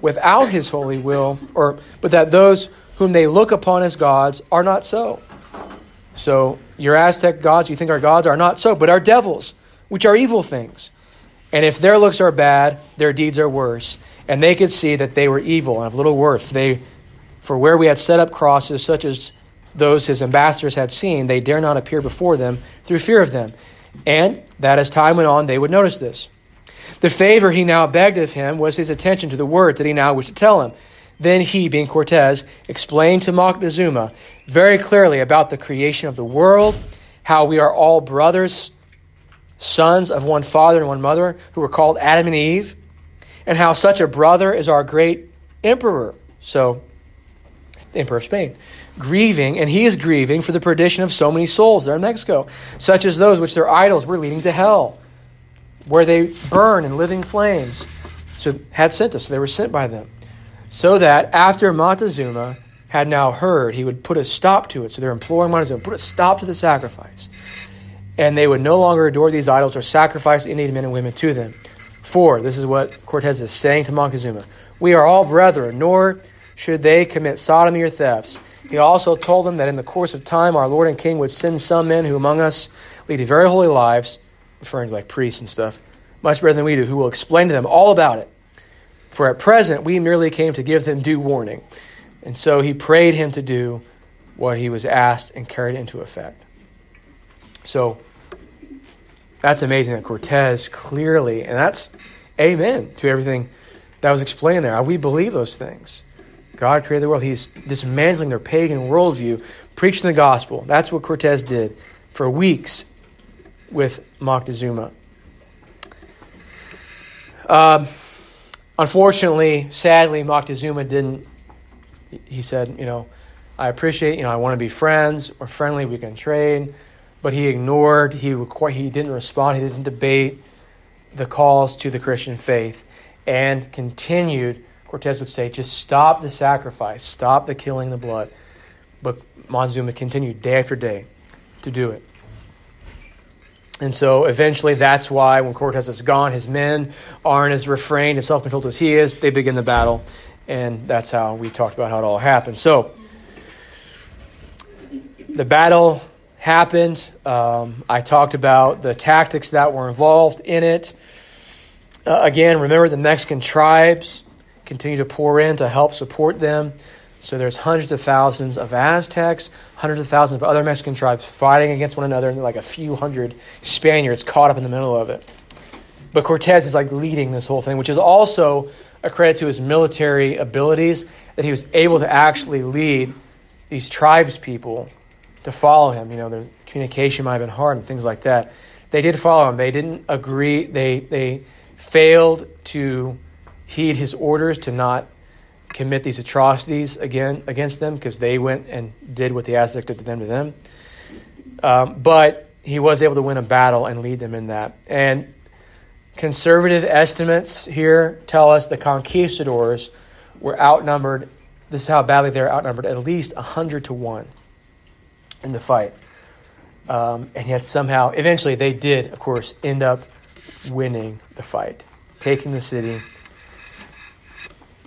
without his holy will, or but that those whom they look upon as gods are not so. So your Aztec gods, you think are gods, are not so, but are devils, which are evil things. And if their looks are bad, their deeds are worse. And they could see that they were evil and of little worth. They, for where we had set up crosses, such as those his ambassadors had seen, they dare not appear before them through fear of them. And that as time went on, they would notice this. The favor he now begged of him was his attention to the words that he now wished to tell him. Then he, being Cortez, explained to Moctezuma very clearly about the creation of the world, how we are all brothers, sons of one father and one mother, who were called Adam and Eve, and how such a brother is our great emperor. So, Emperor of Spain, grieving, and he is grieving for the perdition of so many souls there in Mexico, such as those which their idols were leading to hell, where they burn in living flames. So, had sent us, so they were sent by them so that after Montezuma had now heard, he would put a stop to it. So they're imploring Montezuma, put a stop to the sacrifice. And they would no longer adore these idols or sacrifice Indian men and women to them. For, this is what Cortez is saying to Montezuma, we are all brethren, nor should they commit sodomy or thefts. He also told them that in the course of time our Lord and King would send some men who among us lead very holy lives, referring to like priests and stuff, much better than we do, who will explain to them all about it for at present, we merely came to give them due warning. And so he prayed him to do what he was asked and carried into effect. So that's amazing that Cortez clearly, and that's amen to everything that was explained there. We believe those things. God created the world. He's dismantling their pagan worldview, preaching the gospel. That's what Cortez did for weeks with Moctezuma. Um, Unfortunately, sadly, Moctezuma didn't. He said, you know, I appreciate, you know, I want to be friends or friendly, we can trade. But he ignored, he, requ- he didn't respond, he didn't debate the calls to the Christian faith and continued, Cortez would say, just stop the sacrifice, stop the killing the blood. But Montezuma continued day after day to do it. And so eventually, that's why when Cortez is gone, his men aren't as refrained and self controlled as he is. They begin the battle. And that's how we talked about how it all happened. So, the battle happened. Um, I talked about the tactics that were involved in it. Uh, again, remember the Mexican tribes continue to pour in to help support them. So there's hundreds of thousands of Aztecs, hundreds of thousands of other Mexican tribes fighting against one another, and like a few hundred Spaniards caught up in the middle of it. But Cortez is like leading this whole thing, which is also a credit to his military abilities that he was able to actually lead these tribes people to follow him. You know, the communication might have been hard and things like that. They did follow him. They didn't agree. They they failed to heed his orders to not commit these atrocities again against them because they went and did what the Aztec did to them to them. Um, but he was able to win a battle and lead them in that. And conservative estimates here tell us the conquistadors were outnumbered. This is how badly they were outnumbered, at least 100 to 1 in the fight. Um, and yet somehow, eventually, they did, of course, end up winning the fight, taking the city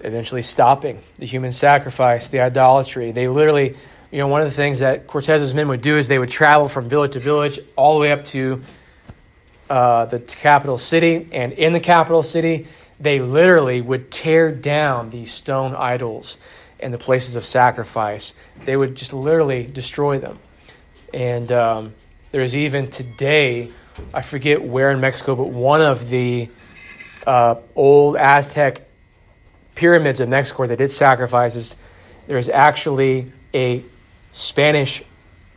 eventually stopping the human sacrifice, the idolatry. They literally, you know, one of the things that Cortez's men would do is they would travel from village to village all the way up to uh, the capital city. And in the capital city, they literally would tear down these stone idols and the places of sacrifice. They would just literally destroy them. And um, there's even today, I forget where in Mexico, but one of the uh, old Aztec pyramids of Mexico that did sacrifices, there's actually a Spanish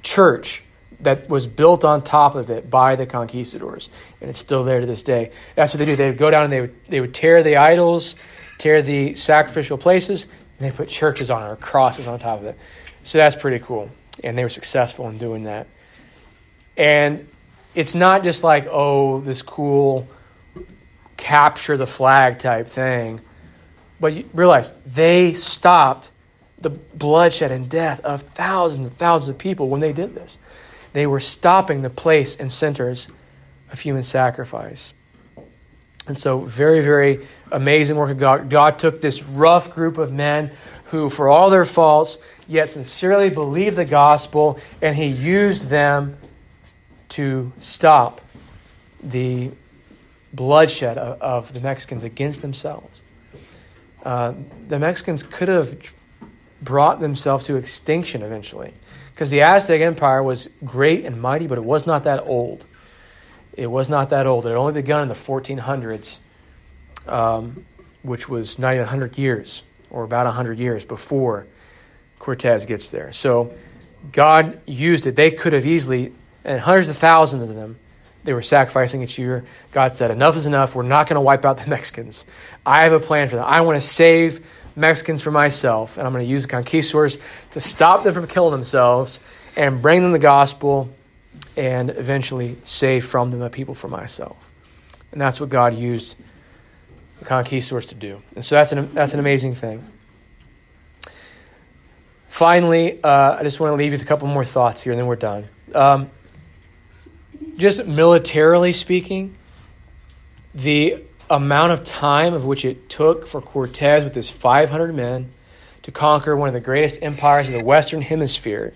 church that was built on top of it by the conquistadors, and it's still there to this day. That's what they do. They would go down and they would, they would tear the idols, tear the sacrificial places, and they put churches on it or crosses on top of it. So that's pretty cool. And they were successful in doing that. And it's not just like, oh, this cool capture the flag type thing. But you realize they stopped the bloodshed and death of thousands and thousands of people when they did this. They were stopping the place and centers of human sacrifice. And so, very, very amazing work of God. God took this rough group of men who, for all their faults, yet sincerely believed the gospel, and He used them to stop the bloodshed of, of the Mexicans against themselves. Uh, the Mexicans could have brought themselves to extinction eventually. Because the Aztec Empire was great and mighty, but it was not that old. It was not that old. It had only begun in the 1400s, um, which was not even 100 years, or about 100 years before Cortez gets there. So God used it. They could have easily, and hundreds of thousands of them, they were sacrificing each year. God said, Enough is enough. We're not going to wipe out the Mexicans. I have a plan for them. I want to save Mexicans for myself, and I'm going to use the conquistadors to stop them from killing themselves and bring them the gospel and eventually save from them a people for myself. And that's what God used the conquistadors to do. And so that's an, that's an amazing thing. Finally, uh, I just want to leave you with a couple more thoughts here, and then we're done. Um, just militarily speaking, the amount of time of which it took for Cortez with his 500 men to conquer one of the greatest empires of the Western Hemisphere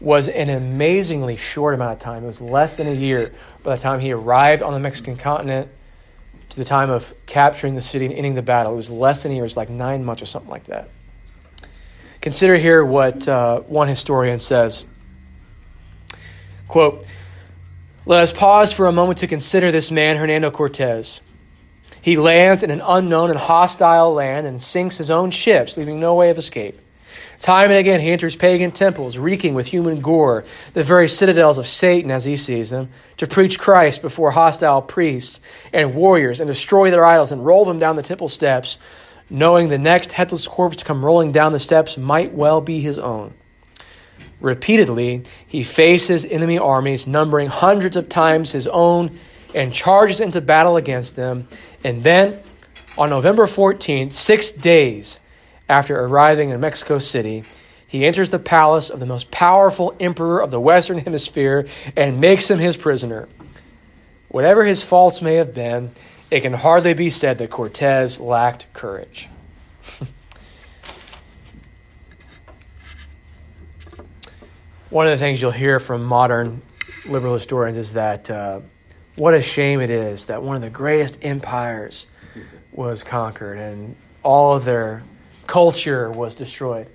was an amazingly short amount of time. It was less than a year by the time he arrived on the Mexican continent to the time of capturing the city and ending the battle. It was less than a year, it was like nine months or something like that. Consider here what uh, one historian says. Quote, let us pause for a moment to consider this man, Hernando Cortez. He lands in an unknown and hostile land and sinks his own ships, leaving no way of escape. Time and again, he enters pagan temples, reeking with human gore, the very citadels of Satan as he sees them, to preach Christ before hostile priests and warriors and destroy their idols and roll them down the temple steps, knowing the next headless corpse to come rolling down the steps might well be his own. Repeatedly, he faces enemy armies numbering hundreds of times his own and charges into battle against them. And then, on November 14th, six days after arriving in Mexico City, he enters the palace of the most powerful emperor of the Western Hemisphere and makes him his prisoner. Whatever his faults may have been, it can hardly be said that Cortez lacked courage. one of the things you'll hear from modern liberal historians is that uh, what a shame it is that one of the greatest empires was conquered and all of their culture was destroyed.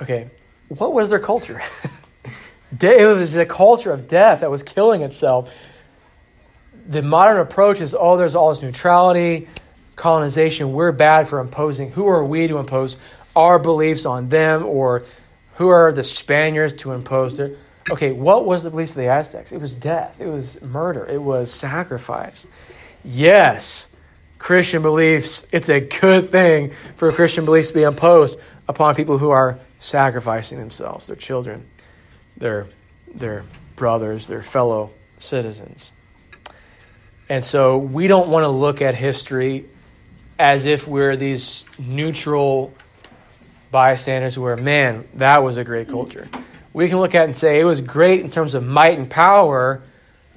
Okay, what was their culture? it was a culture of death that was killing itself. The modern approach is oh, there's all this neutrality, colonization. We're bad for imposing. Who are we to impose our beliefs on them or who are the Spaniards to impose their. Okay, what was the beliefs of the Aztecs? It was death, it was murder, it was sacrifice. Yes, Christian beliefs, it's a good thing for Christian beliefs to be imposed upon people who are sacrificing themselves, their children, their, their brothers, their fellow citizens. And so we don't want to look at history as if we're these neutral bystanders who are, man, that was a great culture. We can look at it and say it was great in terms of might and power,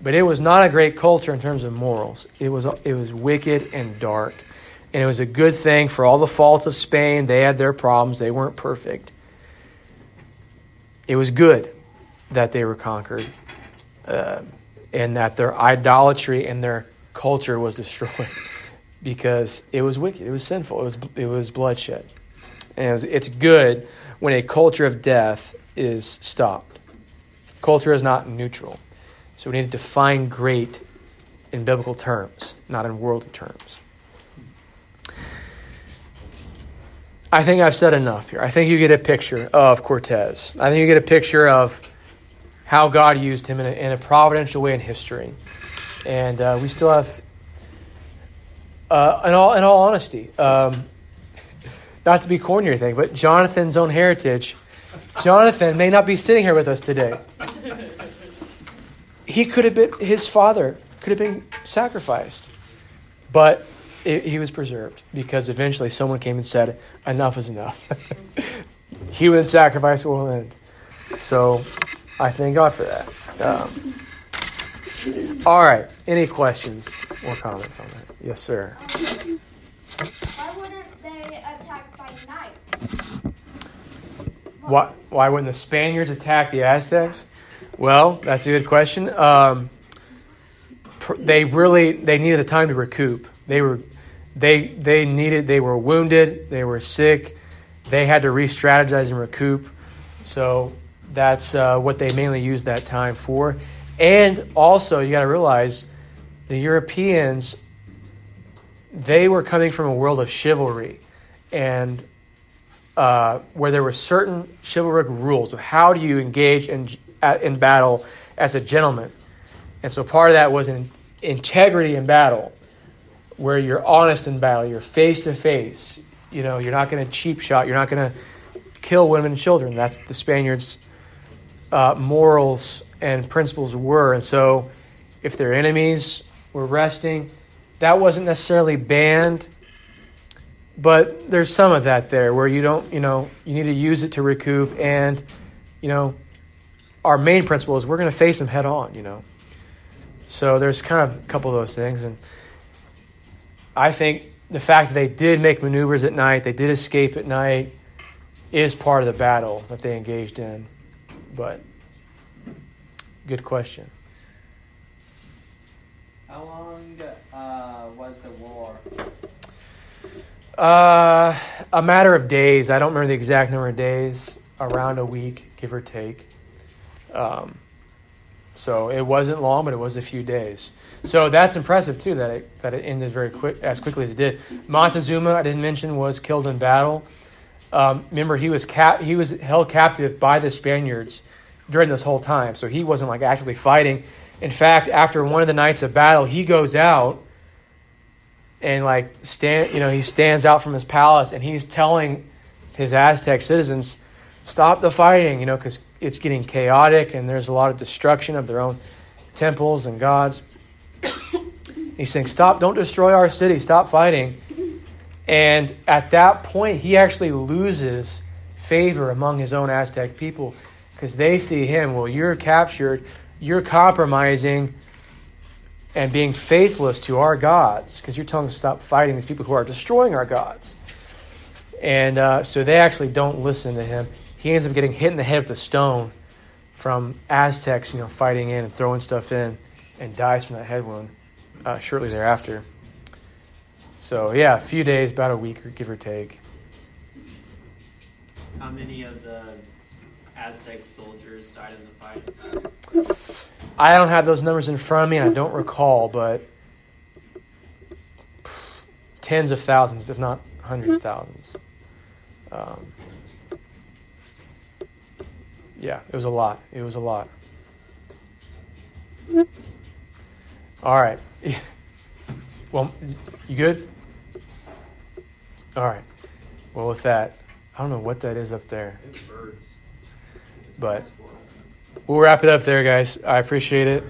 but it was not a great culture in terms of morals. It was, it was wicked and dark. And it was a good thing for all the faults of Spain. They had their problems, they weren't perfect. It was good that they were conquered uh, and that their idolatry and their culture was destroyed because it was wicked, it was sinful, it was, it was bloodshed. And it's good when a culture of death is stopped. Culture is not neutral. So we need to define great in biblical terms, not in worldly terms. I think I've said enough here. I think you get a picture of Cortes. I think you get a picture of how God used him in a, in a providential way in history. And uh, we still have, uh, in, all, in all honesty, um, not to be corny or anything, but Jonathan's own heritage. Jonathan may not be sitting here with us today. He could have been, his father could have been sacrificed, but it, he was preserved because eventually someone came and said, Enough is enough. Human sacrifice will end. So I thank God for that. Um, all right. Any questions or comments on that? Yes, sir. Why, wouldn't they attack by night? why wouldn't the Spaniards attack the Aztecs? Well, that's a good question. Um, they really they needed a time to recoup. They were they they needed they were wounded, they were sick, they had to re-strategize and recoup. So that's uh, what they mainly used that time for. And also, you got to realize the Europeans they were coming from a world of chivalry and uh, where there were certain chivalric rules of how do you engage in, in battle as a gentleman. And so part of that was in integrity in battle, where you're honest in battle, you're face to face. You know, you're not going to cheap shot, you're not going to kill women and children. That's the Spaniards' uh, morals and principles were. And so if their enemies were resting, that wasn't necessarily banned but there's some of that there where you don't, you know, you need to use it to recoup. And, you know, our main principle is we're going to face them head on, you know. So there's kind of a couple of those things. And I think the fact that they did make maneuvers at night, they did escape at night, is part of the battle that they engaged in. But good question. How long uh, was the war? Uh, a matter of days. I don't remember the exact number of days. Around a week, give or take. Um, so it wasn't long, but it was a few days. So that's impressive too that it that it ended very quick as quickly as it did. Montezuma, I didn't mention, was killed in battle. Um, remember, he was cap- he was held captive by the Spaniards during this whole time, so he wasn't like actively fighting. In fact, after one of the nights of battle, he goes out and like stand you know he stands out from his palace and he's telling his aztec citizens stop the fighting you know because it's getting chaotic and there's a lot of destruction of their own temples and gods he's saying stop don't destroy our city stop fighting and at that point he actually loses favor among his own aztec people because they see him well you're captured you're compromising and being faithless to our gods, because you're telling us to stop fighting these people who are destroying our gods. And uh, so they actually don't listen to him. He ends up getting hit in the head with a stone from Aztecs, you know, fighting in and throwing stuff in, and dies from that head wound uh, shortly thereafter. So yeah, a few days, about a week, or give or take. How many of the Aztec soldiers died in the fight? I don't have those numbers in front of me, and I don't recall, but tens of thousands, if not hundreds of thousands. Um, yeah, it was a lot. It was a lot. All right. Well, you good? All right. Well, with that, I don't know what that is up there. It's birds. But- We'll wrap it up there, guys. I appreciate it.